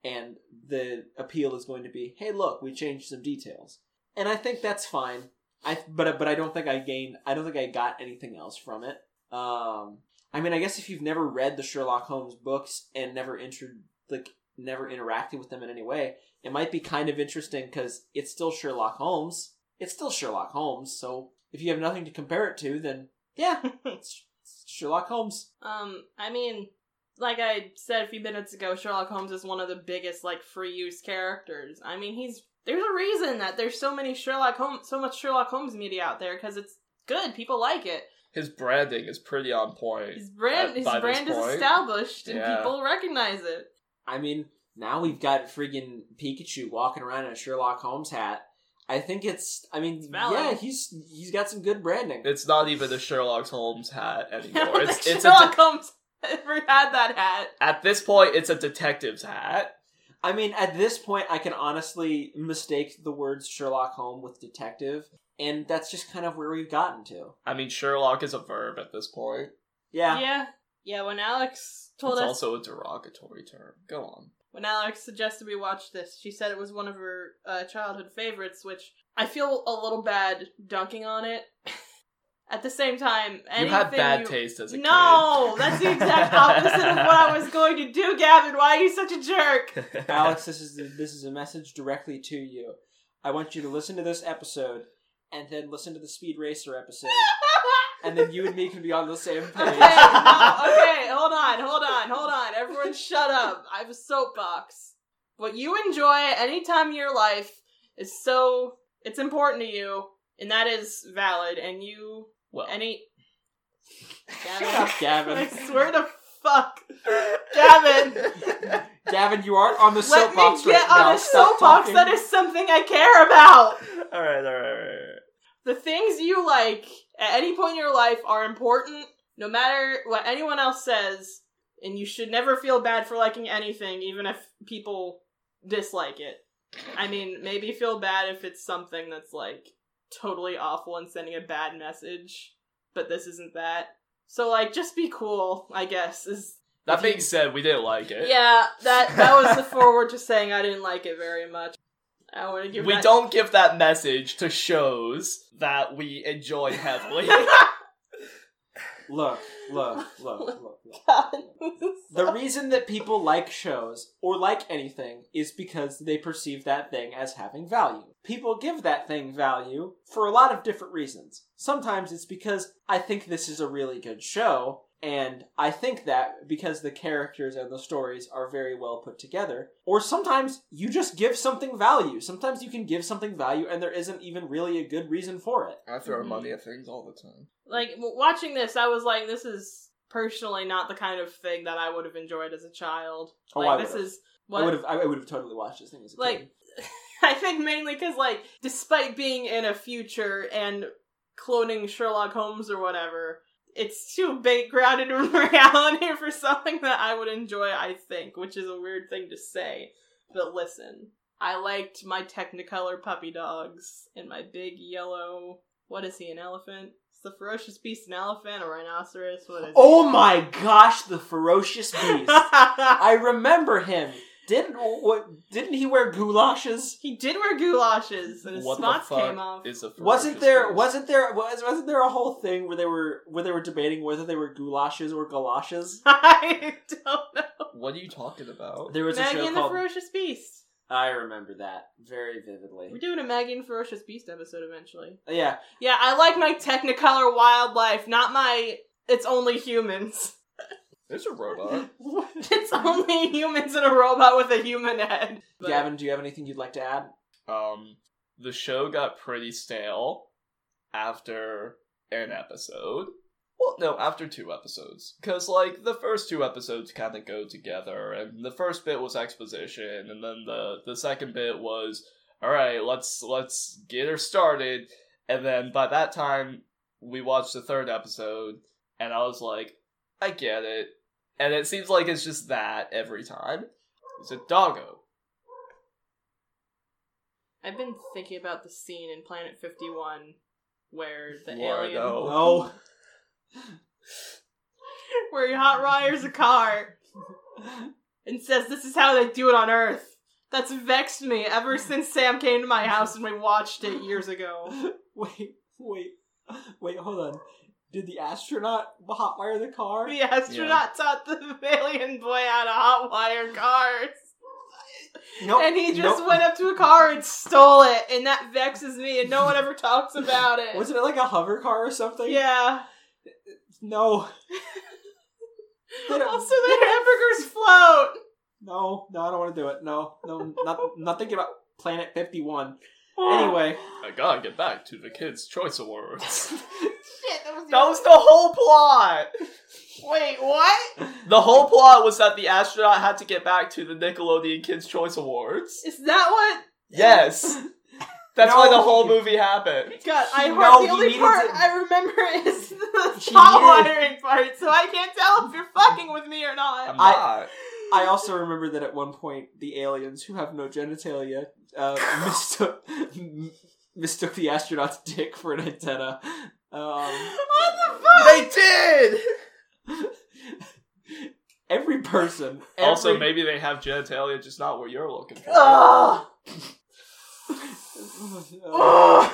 And the appeal is going to be, hey, look, we changed some details and I think that's fine. I but but I don't think I gained. I don't think I got anything else from it. Um, I mean, I guess if you've never read the Sherlock Holmes books and never entered like never interacted with them in any way, it might be kind of interesting because it's still Sherlock Holmes. It's still Sherlock Holmes. So if you have nothing to compare it to, then yeah, it's, [laughs] it's Sherlock Holmes. Um, I mean, like I said a few minutes ago, Sherlock Holmes is one of the biggest like free use characters. I mean, he's there's a reason that there's so many Sherlock Holmes, so much Sherlock Holmes media out there because it's good. People like it. His branding is pretty on point. His brand, At- his brand is point. established, and Yeah. people recognize it. I mean, now we've got friggin' Pikachu walking around in a Sherlock Holmes hat. I think it's. I mean, valid. yeah, he's he's got some good branding. It's not even the Sherlock Holmes hat anymore. [laughs] It's, it's a Sherlock de- Holmes ever had that hat. at this point, it's a detective's hat. I mean, at this point, I can honestly mistake the words Sherlock Holmes with detective, and that's just kind of where we've gotten to. I mean, Sherlock is a verb at this point. Yeah, Yeah, yeah. When Alex told it's us also a derogatory term. Go on. When Alex suggested we watch this, she said it was one of her uh, childhood favorites, which I feel a little bad dunking on it. [laughs] at the same time, You anything had bad you- taste as a No, that's the exact [laughs] opposite of what I was going to do, Gavin. Why are you such a jerk? [laughs] Alex, this is this is a message directly to you. I want you to listen to this episode and then listen to the Speed Racer episode, and then you and me can be on the same Okay, page. no, okay, hold on, hold on, hold on. Everyone shut up. I have a soapbox. What you enjoy any time in your life is so it's important to you, and that is valid, and you well, any Shut up, Gavin. I swear to fuck. Gavin. Gavin, you aren't on the Let me soapbox get right on now. a Stop soapbox talking. that is something I care about. all right, all right, all right. The things you like at any point in your life are important, no matter what anyone else says, and you should never feel bad for liking anything, even if people dislike it. I mean, maybe feel bad if it's something that's like totally awful and sending a bad message, but this isn't that. So like, just be cool. I guess is That If you- being said, we didn't like it. yeah. That that was the [laughs] forward to saying I didn't like it very much. I want to give we that- don't give that message to shows that we enjoy heavily. [laughs] [laughs] Look, look, look, look, [laughs] look. God. The reason that people like shows or like anything is because they perceive that thing as having value. People give that thing value for a lot of different reasons. Sometimes it's because I think this is a really good show, and I think that because the characters and the stories are very well put together. Or sometimes you just give something value. Sometimes you can give something value and there isn't even really a good reason for it. I throw Mhm. money at things all the time. like watching this, I was like, this is personally not the kind of thing that I would have enjoyed as a child. Oh, like I this would've. is I would have I would have totally watched this thing as a Like, kid. [laughs] I think mainly because like, despite being in a future and cloning Sherlock Holmes or whatever. It's too big grounded [laughs] in reality for something that I would enjoy, I think, which is a weird thing to say. But listen, I liked my Technicolor puppy dogs and my big yellow. What is he, an elephant? Is the ferocious beast an elephant, a rhinoceros? What is Oh he? my gosh, the ferocious beast. [laughs] I remember him. Didn't what? Didn't he wear goulashes? he did wear goulashes, and his What the spots fuck came off. is a Wasn't there? beast? Wasn't there? Was, wasn't there a whole thing where they were where they were debating whether they were goulashes or galoshes? [laughs] I don't know. What are you talking about? There was a show and the. Ferocious Beast. I remember that very vividly. We're doing a Maggie and Ferocious Beast episode eventually. Yeah, Yeah, I like my Technicolor wildlife, not my it's only humans. There's a robot. [laughs] it's only humans and a robot with a human head. But- Gavin, do you have anything you'd like to add? Um, the show got pretty stale after an episode. Well, no, after two episodes. Because, like, the first two episodes kind of go together, and the first bit was exposition, and then the, the second bit was, alright, let's, let's get her started, and then by that time, we watched the third episode, and I was like, I get it. And it seems like it's just that every time. It's a doggo. I've been thinking about the scene in Planet 51 where the Wardo. alien [laughs] No. where he hot wires a car and says this is how they do it on Earth. That's vexed me ever since Sam came to my house and we watched it years ago. [laughs] wait, wait, wait. Hold on. Did the astronaut hotwire the car? The astronaut taught the [laughs] alien boy how to hotwire cars. No. and he just nope. went up to a car and stole it, and that vexes me, and no one ever talks about it. Wasn't it like a hover car or something? Yeah. No. [laughs] Also, the hamburgers float. No, no, I don't want to do it. No, no, not, not thinking about Planet 51. Anyway, [gasps] I gotta get back to the Kids' Choice Awards. [laughs] Shit, that was, the that was the whole plot! [laughs] Wait, what? The whole plot was that the astronaut had to get back to the Nickelodeon Kids' Choice Awards. Is that what? Yes! [laughs] That's why the whole movie happened. God, I No, heard he the only needed part to- I remember is the She hot needed- wiring part, so I can't tell if you're fucking with me or not. I'm I- not. I also remember that at one point the aliens who have no genitalia uh, [laughs] mistook mistook the astronaut's dick for an antenna. Um, what the fuck? They did! every person. Also, maybe they have genitalia, just not what you're looking for. Ugh. Uh,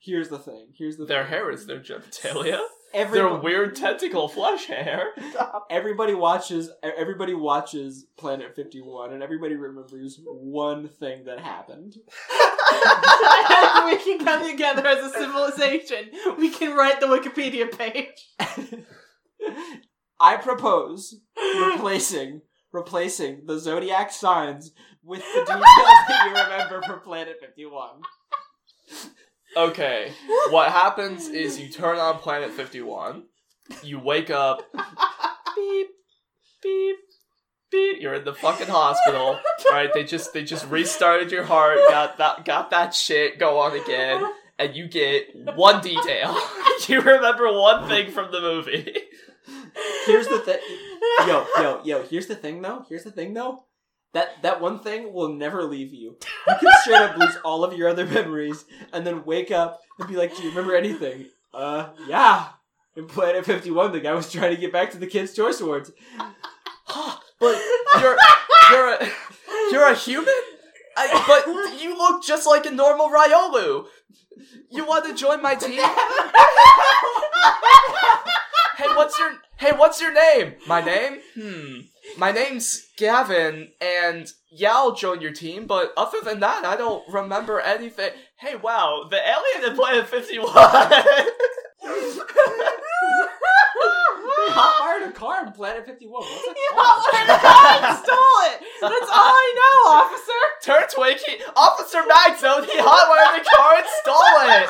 here's the thing. Here's the Their thing. hair is their genitalia. Every, Their weird tentacle flesh hair. [laughs] everybody watches. Everybody watches Planet Fifty One, and everybody remembers one thing that happened. [laughs] [laughs] we can come together as a civilization. We can write the Wikipedia page. I propose replacing replacing the zodiac signs with the details that you remember from Planet Fifty One. Okay, what happens is you turn on Planet 51, you wake up, beep, beep, beep, you're in the fucking hospital, right? They just they just restarted your heart, got that got that shit go on again, and you get one detail. [laughs] you remember one thing from the movie. Here's the thing. Yo, yo, yo. Here's the thing, though. Here's the thing, though. That that one thing will never leave you. You can straight up lose all of your other memories, and then wake up and be like, "Do you remember anything?" Uh, yeah. In Planet Fifty One, the guy was trying to get back to the Kids' Choice Awards. [gasps] but you're you're a you're a human. I, but you look just like a normal Riolu. You want to join my team? hey, what's your Hey, what's your name? My name? Hmm. My name's Gavin, and yeah, I'll join your team, but other than that, I don't remember anything. Hey, wow, the alien in Planet 51! They hotwired a car in Planet Fifty One. What's that [laughs] You called? hotwired a car and stole it. That's all I know, officer. Turtwig, he, Officer Magzone, he hotwired the car and stole it!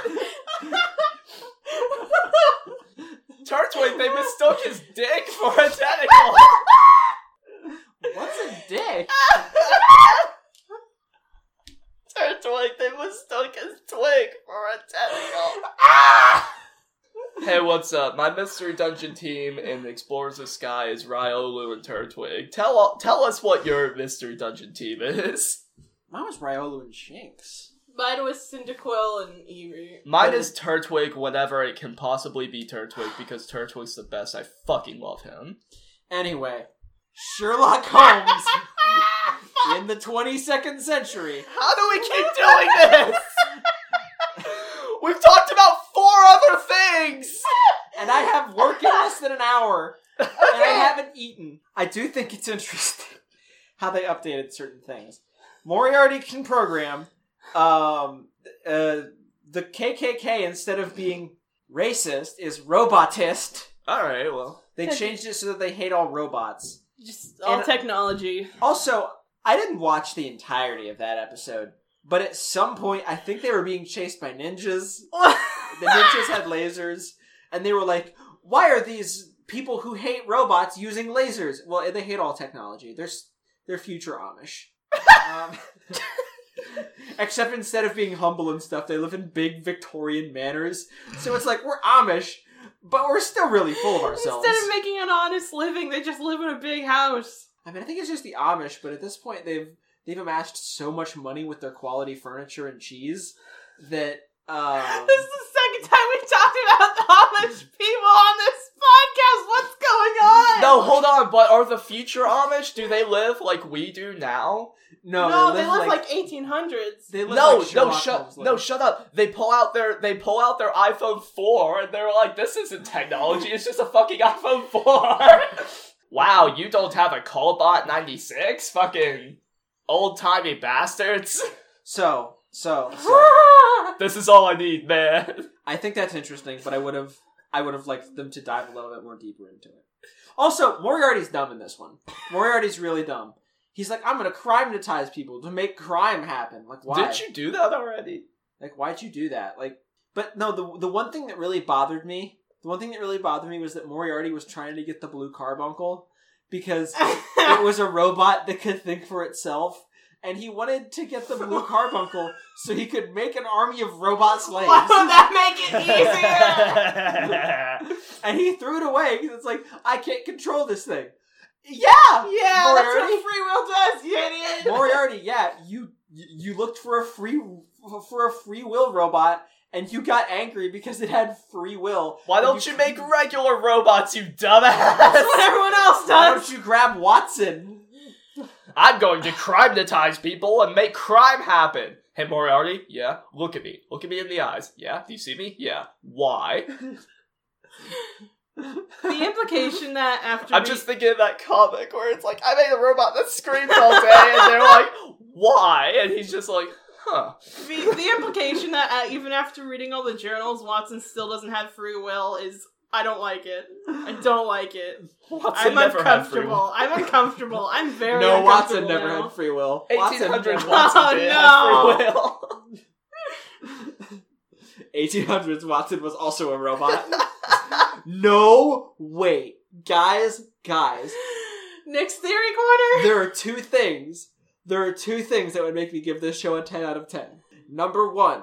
[laughs] Turtwig, they mistook his dick for a tentacle! [laughs] What's a dick? [laughs] Turtwig, they mistook his twig for a tentacle. hey, what's up? My mystery dungeon team in Explorers of Sky is Riolu and Turtwig. Tell tell us what your mystery dungeon team is. Mine was Riolu and Shinx. Mine was Cyndaquil and Eevee. Mine is Turtwig, whatever it can possibly be Turtwig, because Turtwig's the best. I fucking love him. Anyway, Sherlock Holmes [laughs] in the 22nd century. How do we keep doing this? We've talked about four other things! And I have work in less than an hour. And I haven't eaten. I do think it's interesting how they updated certain things. Moriarty can program. Um, uh, the KKK, instead of being racist, is robotist. Alright, well. They changed it so that they hate all robots. Just all And- technology. Also, I didn't watch the entirety of that episode, but at some point, I think they were being chased by ninjas. The ninjas had [laughs] lasers, and they were like, "Why are these people who hate robots using lasers?" Well, they hate all technology. They're they're future Amish. um, [laughs] except instead of being humble and stuff, they live in big Victorian manors. So it's like we're Amish, but we're still really full of ourselves. Instead of making an honest living, they just live in a big house. I mean, I think it's just the Amish, but at this point, they've they've amassed so much money with their quality furniture and cheese that um, [laughs] This is the second time we've talked about the Amish people on this podcast. What's going on? No, hold on, but are the future Amish, do they live like we do now? no, no, they live like, 1800s. they live No, like no, Sherlock shut Holmes no, shut up. They pull out their they pull out their iPhone 4 and they're like, this isn't technology, it's just a fucking iPhone 4. [laughs] wow, you don't have a Callbot 96? Fucking old timey bastards. So, so, so, [laughs] this is all I need, man. I think that's interesting, but I would have I would have liked them to dive a little bit more deeper into it. Also, Moriarty's dumb in this one. Moriarty's really dumb. He's like, I'm gonna crime-netize people to make crime happen. Like, why? Did you do that already? Like, why'd you do that? Like, but no, the the one thing that really bothered me, the one thing that really bothered me was that Moriarty was trying to get the blue carbuncle because [laughs] it was a robot that could think for itself, and he wanted to get the blue carbuncle [laughs] so he could make an army of robot slaves. [laughs] Why would that make it easier? [laughs] and he threw it away because it's like I can't control this thing. Yeah, yeah, that's Moriarty? what free will does, you idiot. Moriarty. Yeah, you you looked for a free for a free will robot, and you got angry because it had free will. Why don't you make regular robots, you dumbass? That's what everyone else does. Why don't you grab Watson? I'm going to crime-netize people and make crime happen. Hey Moriarty, yeah. Look at me. Look at me in the eyes. Yeah. Do you see me? Yeah. Why? The implication that after I'm we- just thinking of that comic where it's like I made a robot that screams all day, and they're like, "Why?" And he's just like, "Huh." the, the implication that uh, even after reading all the journals, Watson still doesn't have free will is I don't like it. I don't like it. [laughs] Watson I'm never had free uncomfortable. will. I'm uncomfortable. I'm [laughs] very no, Watson never now. had free will. Watson 1800s Watson [laughs] Oh, no. free will. 1800s Watson was also a robot. no, wait. Guys, guys, Nick's theory corner. there are two things. There are two things that would make me give this show a 10 out of 10. Number one,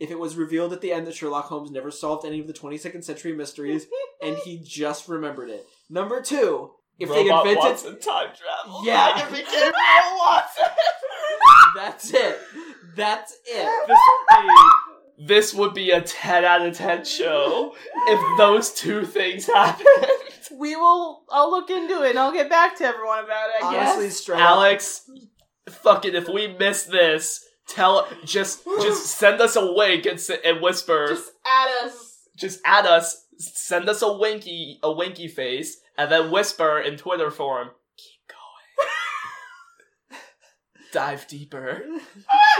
if it was revealed at the end that Sherlock Holmes never solved any of the 22nd century mysteries and he just remembered it. Number two, if Robot they invented. Watson time travel. Yeah. I can became real Watson. That's it. That's it. this would be this would be a 10 out of 10 show if those two things happened. We will. I'll look into it and I'll get back to everyone about it. I Honestly, guess. straight up. Alex, fucking if we miss this, tell just just [laughs] send us a wink and, s- and whisper Just add us. just at us, send us a winky, a winky face, and then whisper in Twitter form, keep going. [laughs] Dive deeper.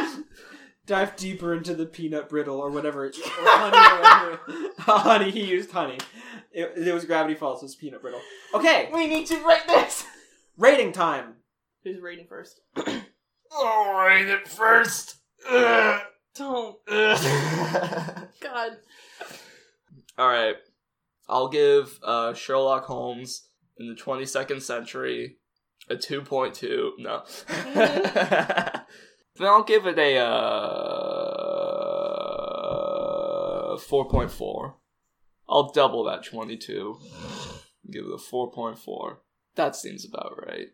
[laughs] Dive deeper into the peanut brittle or whatever. It's, or honey, or whatever. honey, he used honey. It, it was Gravity Falls, it was peanut brittle. Okay, We need to rate this. rating time. Who's rating first? [clears throat] Alright, at first. Ugh. [laughs] Don't. Ugh. [laughs] God. Alright. I'll give uh, Sherlock Holmes in the 22nd century a 2.2. No. [laughs] then I'll give it a uh, 4.4. I'll double that 22. Give it a 4.4. That seems about right.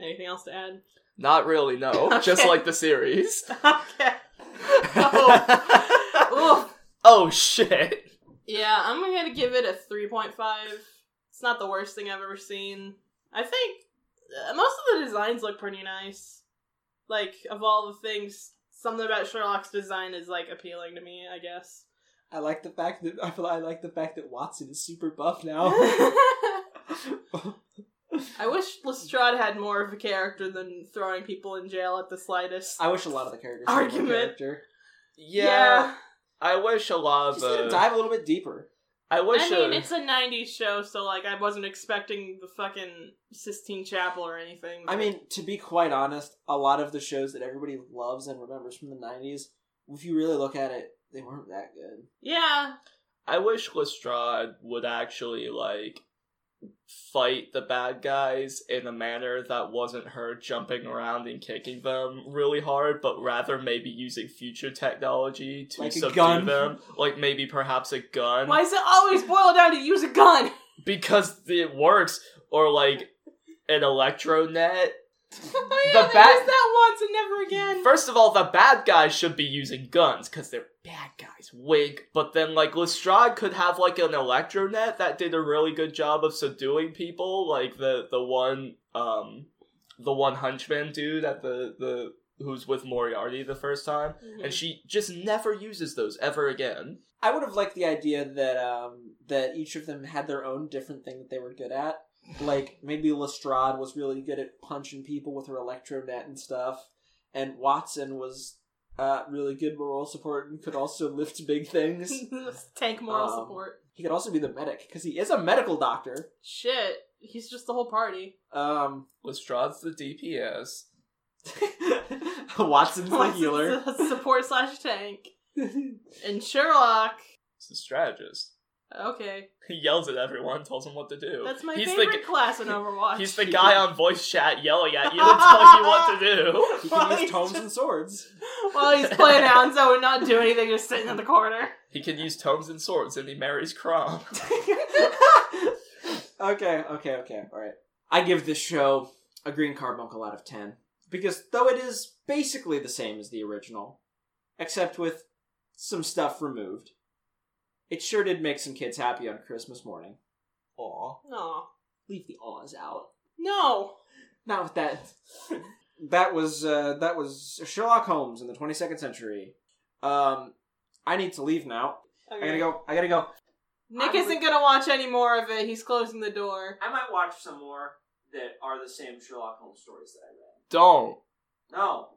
Anything else to add? Not really, no. [laughs] Just like the series. [laughs] okay. Oh. [laughs] Oh shit. Yeah, I'm gonna give it a 3.5. It's not the worst thing I've ever seen. I think uh, most of the designs look pretty nice. Like, of all the things, something about Sherlock's design is, like, appealing to me, I guess. I like the fact that I feel I like the fact that Watson is super buff now. I wish Lestrade had more of a character than throwing people in jail at the slightest. I wish a lot of the characters had more Argument. character. Yeah, I wish a lot of Just need to dive a little bit deeper. I wish. I mean, uh, it's a 90s show, so, like, I wasn't expecting the fucking Sistine Chapel or anything. I mean, to be quite honest, a lot of the shows that everybody loves and remembers from the '90s, if you really look at it, they weren't that good. yeah. I wish Lestrade would actually like fight the bad guys in a manner that wasn't her jumping around and kicking them really hard, but rather maybe using future technology to Like subdue them. Like maybe perhaps a gun. Why does it always boil down to use a gun? Because it works. Or like an electro net. [laughs] oh, yeah, The they bat- used that once and never again. First of all, the bad guys should be using guns because they're bad guys. Wink. But then, like, Lestrade could have like an electronet that did a really good job of subduing people, like the the one um the one hunchman dude at the the who's with Moriarty the first time, Mm-hmm. and she just never uses those ever again. I would have liked the idea that um that each of them had their own different thing that they were good at. Like maybe Lestrade was really good at punching people with her electronet and stuff, and Watson was uh, really good moral support and could also lift big things. [laughs] Tank moral Um, support. He could also be the medic because he is a medical doctor. Shit, he's just the whole party. Um, Lestrade's the DPS. [laughs] Watson's the healer. a support slash tank. [laughs] And Sherlock. He's the strategist. Okay, He yells at everyone, tells them what to do. that's my he's favorite the class in Overwatch. He's the guy on voice chat yelling at you and [laughs] telling you what to do. He can use tomes and swords. [laughs] While he's playing Hanzo and not doing anything, just sitting in the corner. He can use tomes and swords and he marries Chrom. [laughs] okay, okay, okay. All right. I give this show a green carbuncle out of 10 because though it is basically the same as the original, except with some stuff removed, it sure did make some kids happy on Christmas morning. Aw. No, Leave the awes out. no. Not with that. [laughs] that was uh, that was Sherlock Holmes in the 22nd century. Um, I need to leave now. I gotta go. I gotta go. Nick I'm isn't gonna watch any more of it. He's closing the door. I might watch some more that are the same Sherlock Holmes stories that I read. Don't. No.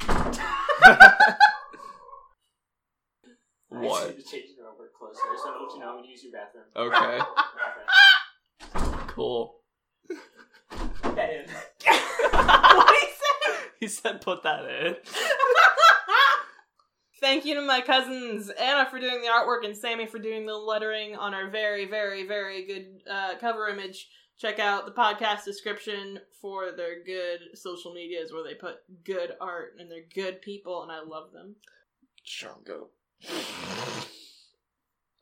[laughs] [laughs] What? to change it over closer so I let you know when you use your bathroom. Okay. [laughs] Cool. Okay. what he said? He said put that in. [laughs] Thank you to my cousins Anna for doing the artwork and Sammy for doing the lettering on our very, very, very good uh, cover image. Check out the podcast description for their good social medias where they put good art and they're good people and I love them. Chungo.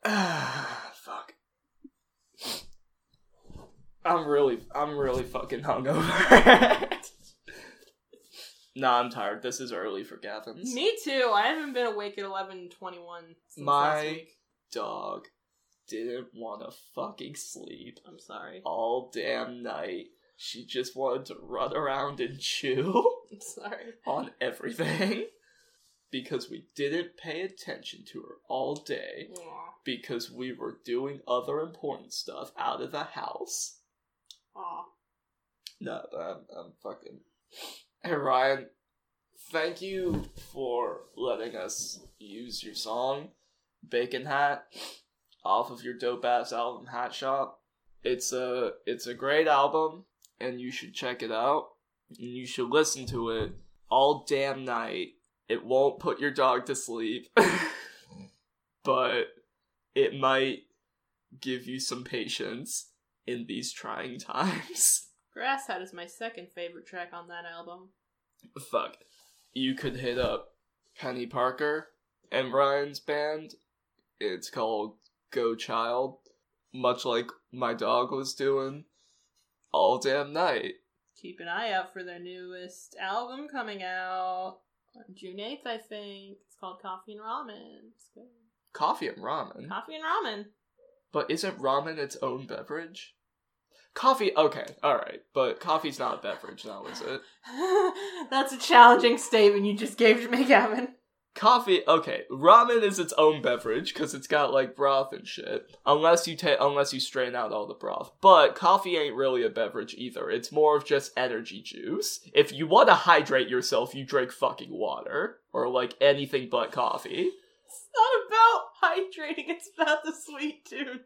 Ah, fuck. I'm really, I'm really fucking hungover. [laughs] nah, I'm tired. This is early for Gavin's. Me too. I haven't been awake at eleven twenty one since My- last week. Dog didn't want to fucking sleep I'm sorry. all damn night. She just wanted to run around and chew [laughs] I'm sorry. on everything. Because we didn't pay attention to her all day. Aw. Because we were doing other important stuff out of the house. Aw. No, I'm, I'm fucking. Hey Ryan, thank you for letting us use your song, Bacon Hat, off of your dope ass album Hat Shop. It's a it's a great album, and you should check it out. And you should listen to it all damn night. It won't put your dog to sleep, [laughs] but it might give you some patience in these trying times. [laughs] Grass Hat is my second favorite track on that album. Fuck. You could hit up Penny Parker and Ryan's band. It's called Go Child, much like my dog was doing all damn night. Keep an eye out for their newest album coming out June 8th, I think. It's called Coffee and Ramen. It's good. Coffee and ramen. Coffee and Ramen. But isn't ramen its own beverage? Coffee, okay, alright, but coffee's not a beverage now, is it? [laughs] That's a challenging statement you just gave to me, Gavin. Coffee, okay, ramen is its own beverage because it's got like broth and shit. Unless you take, unless you strain out all the broth. But coffee ain't really a beverage either. It's more of just energy juice. If you want to hydrate yourself, you drink fucking water or like anything but coffee. It's not about hydrating, it's about the sweet tunes.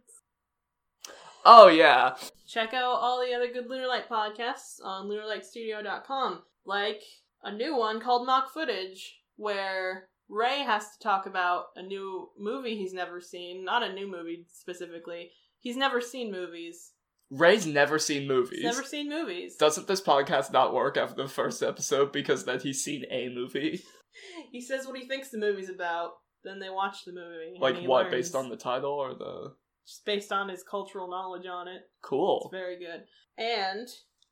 Oh yeah, Check out all the other good Lunar Light podcasts on lunarlightstudio.com, like a new one called Mock Footage, where Ray has to talk about a new movie he's never seen. Not a new movie specifically. He's never seen movies. Ray's never seen movies. He's never seen movies. Doesn't this podcast not work after the first episode because then he's seen a movie? He says what he thinks the movie's about. Then they watch the movie. Like what, learns. based on the title or the Just based on his cultural knowledge on it. cool? It's very good. And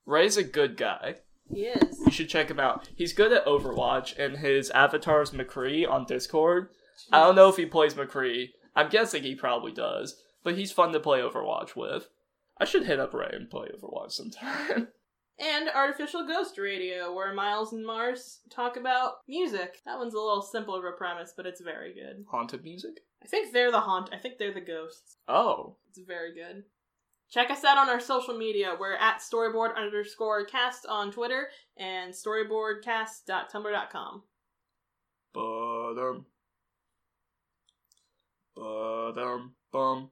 Ray's a good guy. He is. You should check him out. He's good at Overwatch, and his avatar is McCree on Discord. I don't know if he plays McCree. I'm guessing he probably does, but he's fun to play Overwatch with. I should hit up Ray and play Overwatch sometime. [laughs] And Artificial Ghost Radio, where Miles and Mars talk about music. That one's a little simpler of a premise, but it's very good. Haunted music? I think they're the haunt. I think they're the ghosts. Oh. It's very good. Check us out on our social media. We're at storyboard underscore cast on Twitter and storyboardcast.tumblr.com. Ba-dum. Ba-dum bum.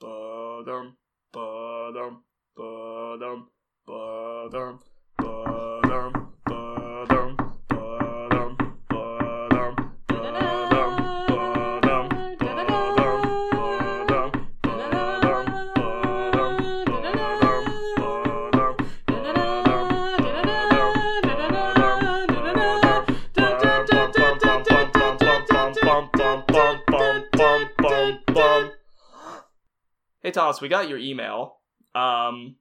Ba-dum. Ba-dum. Ba-dum. Ba-dum. Hey Thomas, we got your email. Um,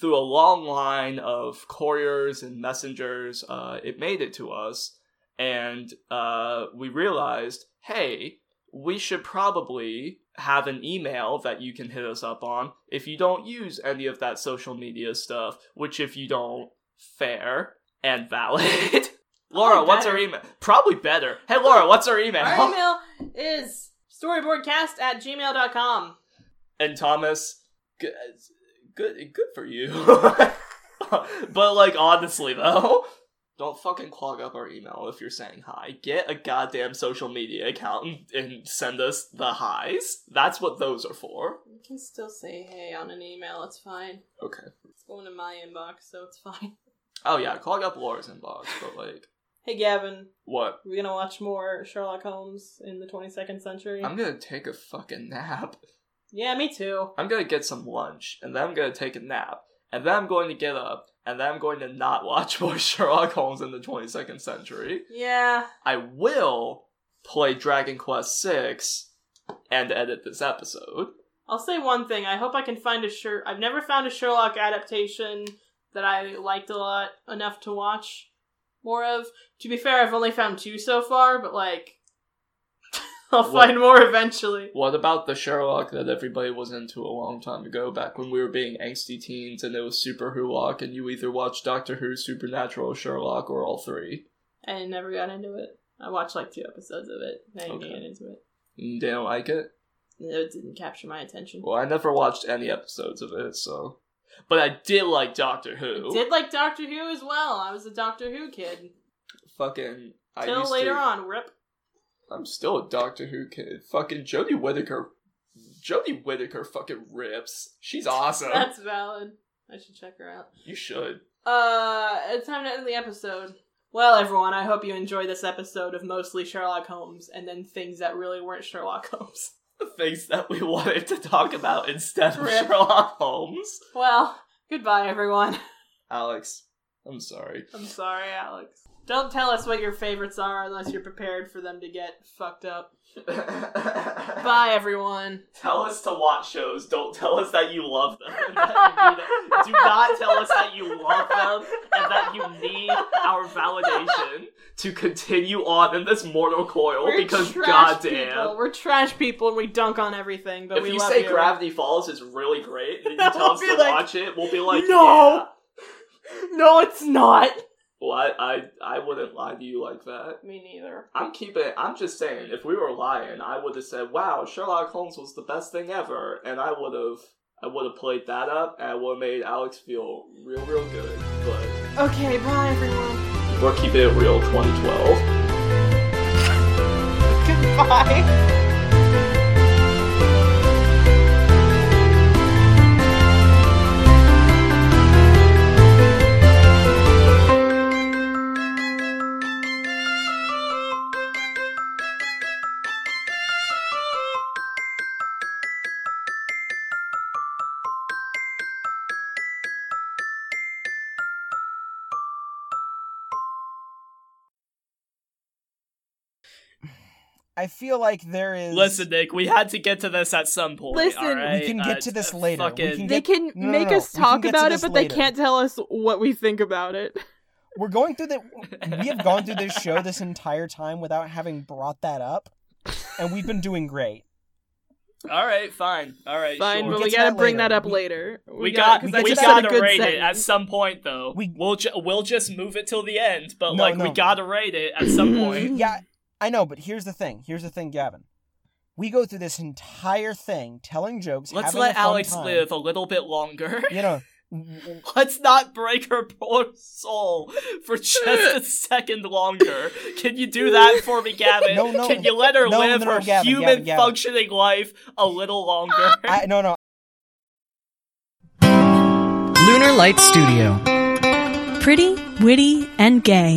through a long line of couriers and messengers, uh, it made it to us, and uh, we realized, hey, we should probably have an email that you can hit us up on if you don't use any of that social media stuff, which if you don't, fair and valid. [laughs] Laura, Probably what's better. our email? Probably better. Hey Laura, what's our email? Our email is storyboardcast at gmail.com. and Thomas, good, good, good for you. [laughs] but like honestly though, don't fucking clog up our email if you're saying hi. Get a goddamn social media account and, and send us the highs. That's what those are for. You can still say hey on an email, it's fine. Okay. It's going to my inbox, so it's fine. Oh yeah, clog up Laura's inbox, but like Hey Gavin, what? we're gonna watch more Sherlock Holmes in the 22nd century. I'm gonna take a fucking nap. Yeah, me too. I'm gonna get some lunch, and then I'm gonna take a nap, and then I'm going to get up, and then I'm going to not watch [laughs] more Sherlock Holmes in the 22nd century. Yeah. I will play Dragon Quest VI and edit this episode. I'll say one thing. I hope I can find a shirt. I've never found a Sherlock adaptation that I liked a lot enough to watch more of. To be fair, I've only found two so far, but like, [laughs] I'll What- find more eventually. What about the Sherlock that everybody was into a long time ago, back when we were being angsty teens and it was Super Who-lock, and you either watched Doctor Who, Supernatural, Sherlock, or all three? I never got into it. I watched like two episodes of it. I didn't Okay. get into it. You didn't like it? It didn't capture my attention. Well, I never watched any episodes of it, so. But I did like Doctor Who. I Did like Doctor Who as well. I was a Doctor Who kid. Fucking. I Till used later to- on, rip. I'm still a Doctor Who kid. Fucking Jodie Whittaker. Jodie Whittaker fucking rips. She's awesome. That's valid. I should check her out. You should. Uh, it's time to end the episode. Well, everyone, I hope you enjoyed this episode of mostly Sherlock Holmes and then things that really weren't Sherlock Holmes. The things that we wanted to talk about instead of. Sherlock Holmes. Well, goodbye, everyone. Alex, I'm sorry. I'm sorry, Alex. Don't tell us what your favorites are unless you're prepared for them to get fucked up. [laughs] Bye, everyone. Tell us to watch shows. Don't tell us that you love them. you. Do not tell us that you love them and that you need our validation to continue on in this mortal coil We're because trash people. goddamn. We're trash people and we dunk on everything, but If we you love say you. Gravity Falls is really great and you [laughs] tell us to like, watch it, we'll be like, "No." yeah. [laughs] No, it's not. Well, I, I, I wouldn't lie to you like that. Me neither. I'm keeping I'm just saying, if we were lying, I would have said, wow, Sherlock Holmes was the best thing ever, and I would have, I would have played that up, and I would have made Alex feel real, real good, but Okay, bye, everyone. we're keeping it real 2012. [laughs] Goodbye. I feel like there is. Listen, Nick, we had to get to this at some point. Listen, we can get to this later. We Fucking, can They can no, no, make no, us talk about it, but later. they can't tell us what we think about it. We're going through the. [laughs] We have gone through this show this entire time without having brought that up, and we've been doing great. All right, fine. All right, Fine, sure. but get we gotta that bring later. that up We- later. We got, because we, I just gotta said a good rate it at some point, though. We- we'll ju- we'll just move it till the end, but No, like we gotta rate it at some [clears throat] point. Yeah, I know, but here's the thing. Here's the thing, Gavin. We go through this entire thing telling jokes. Let's having let a fun Alex time. live a little bit longer. You know, [laughs] Let's not break her poor soul for just a [laughs] second longer. Can you do that for me, Gavin? No, no. Can you let her No, live no, no, her Gavin, human Gavin, Gavin. functioning life a little longer? I no no. Lunar Light Studio. Pretty, witty, and gay.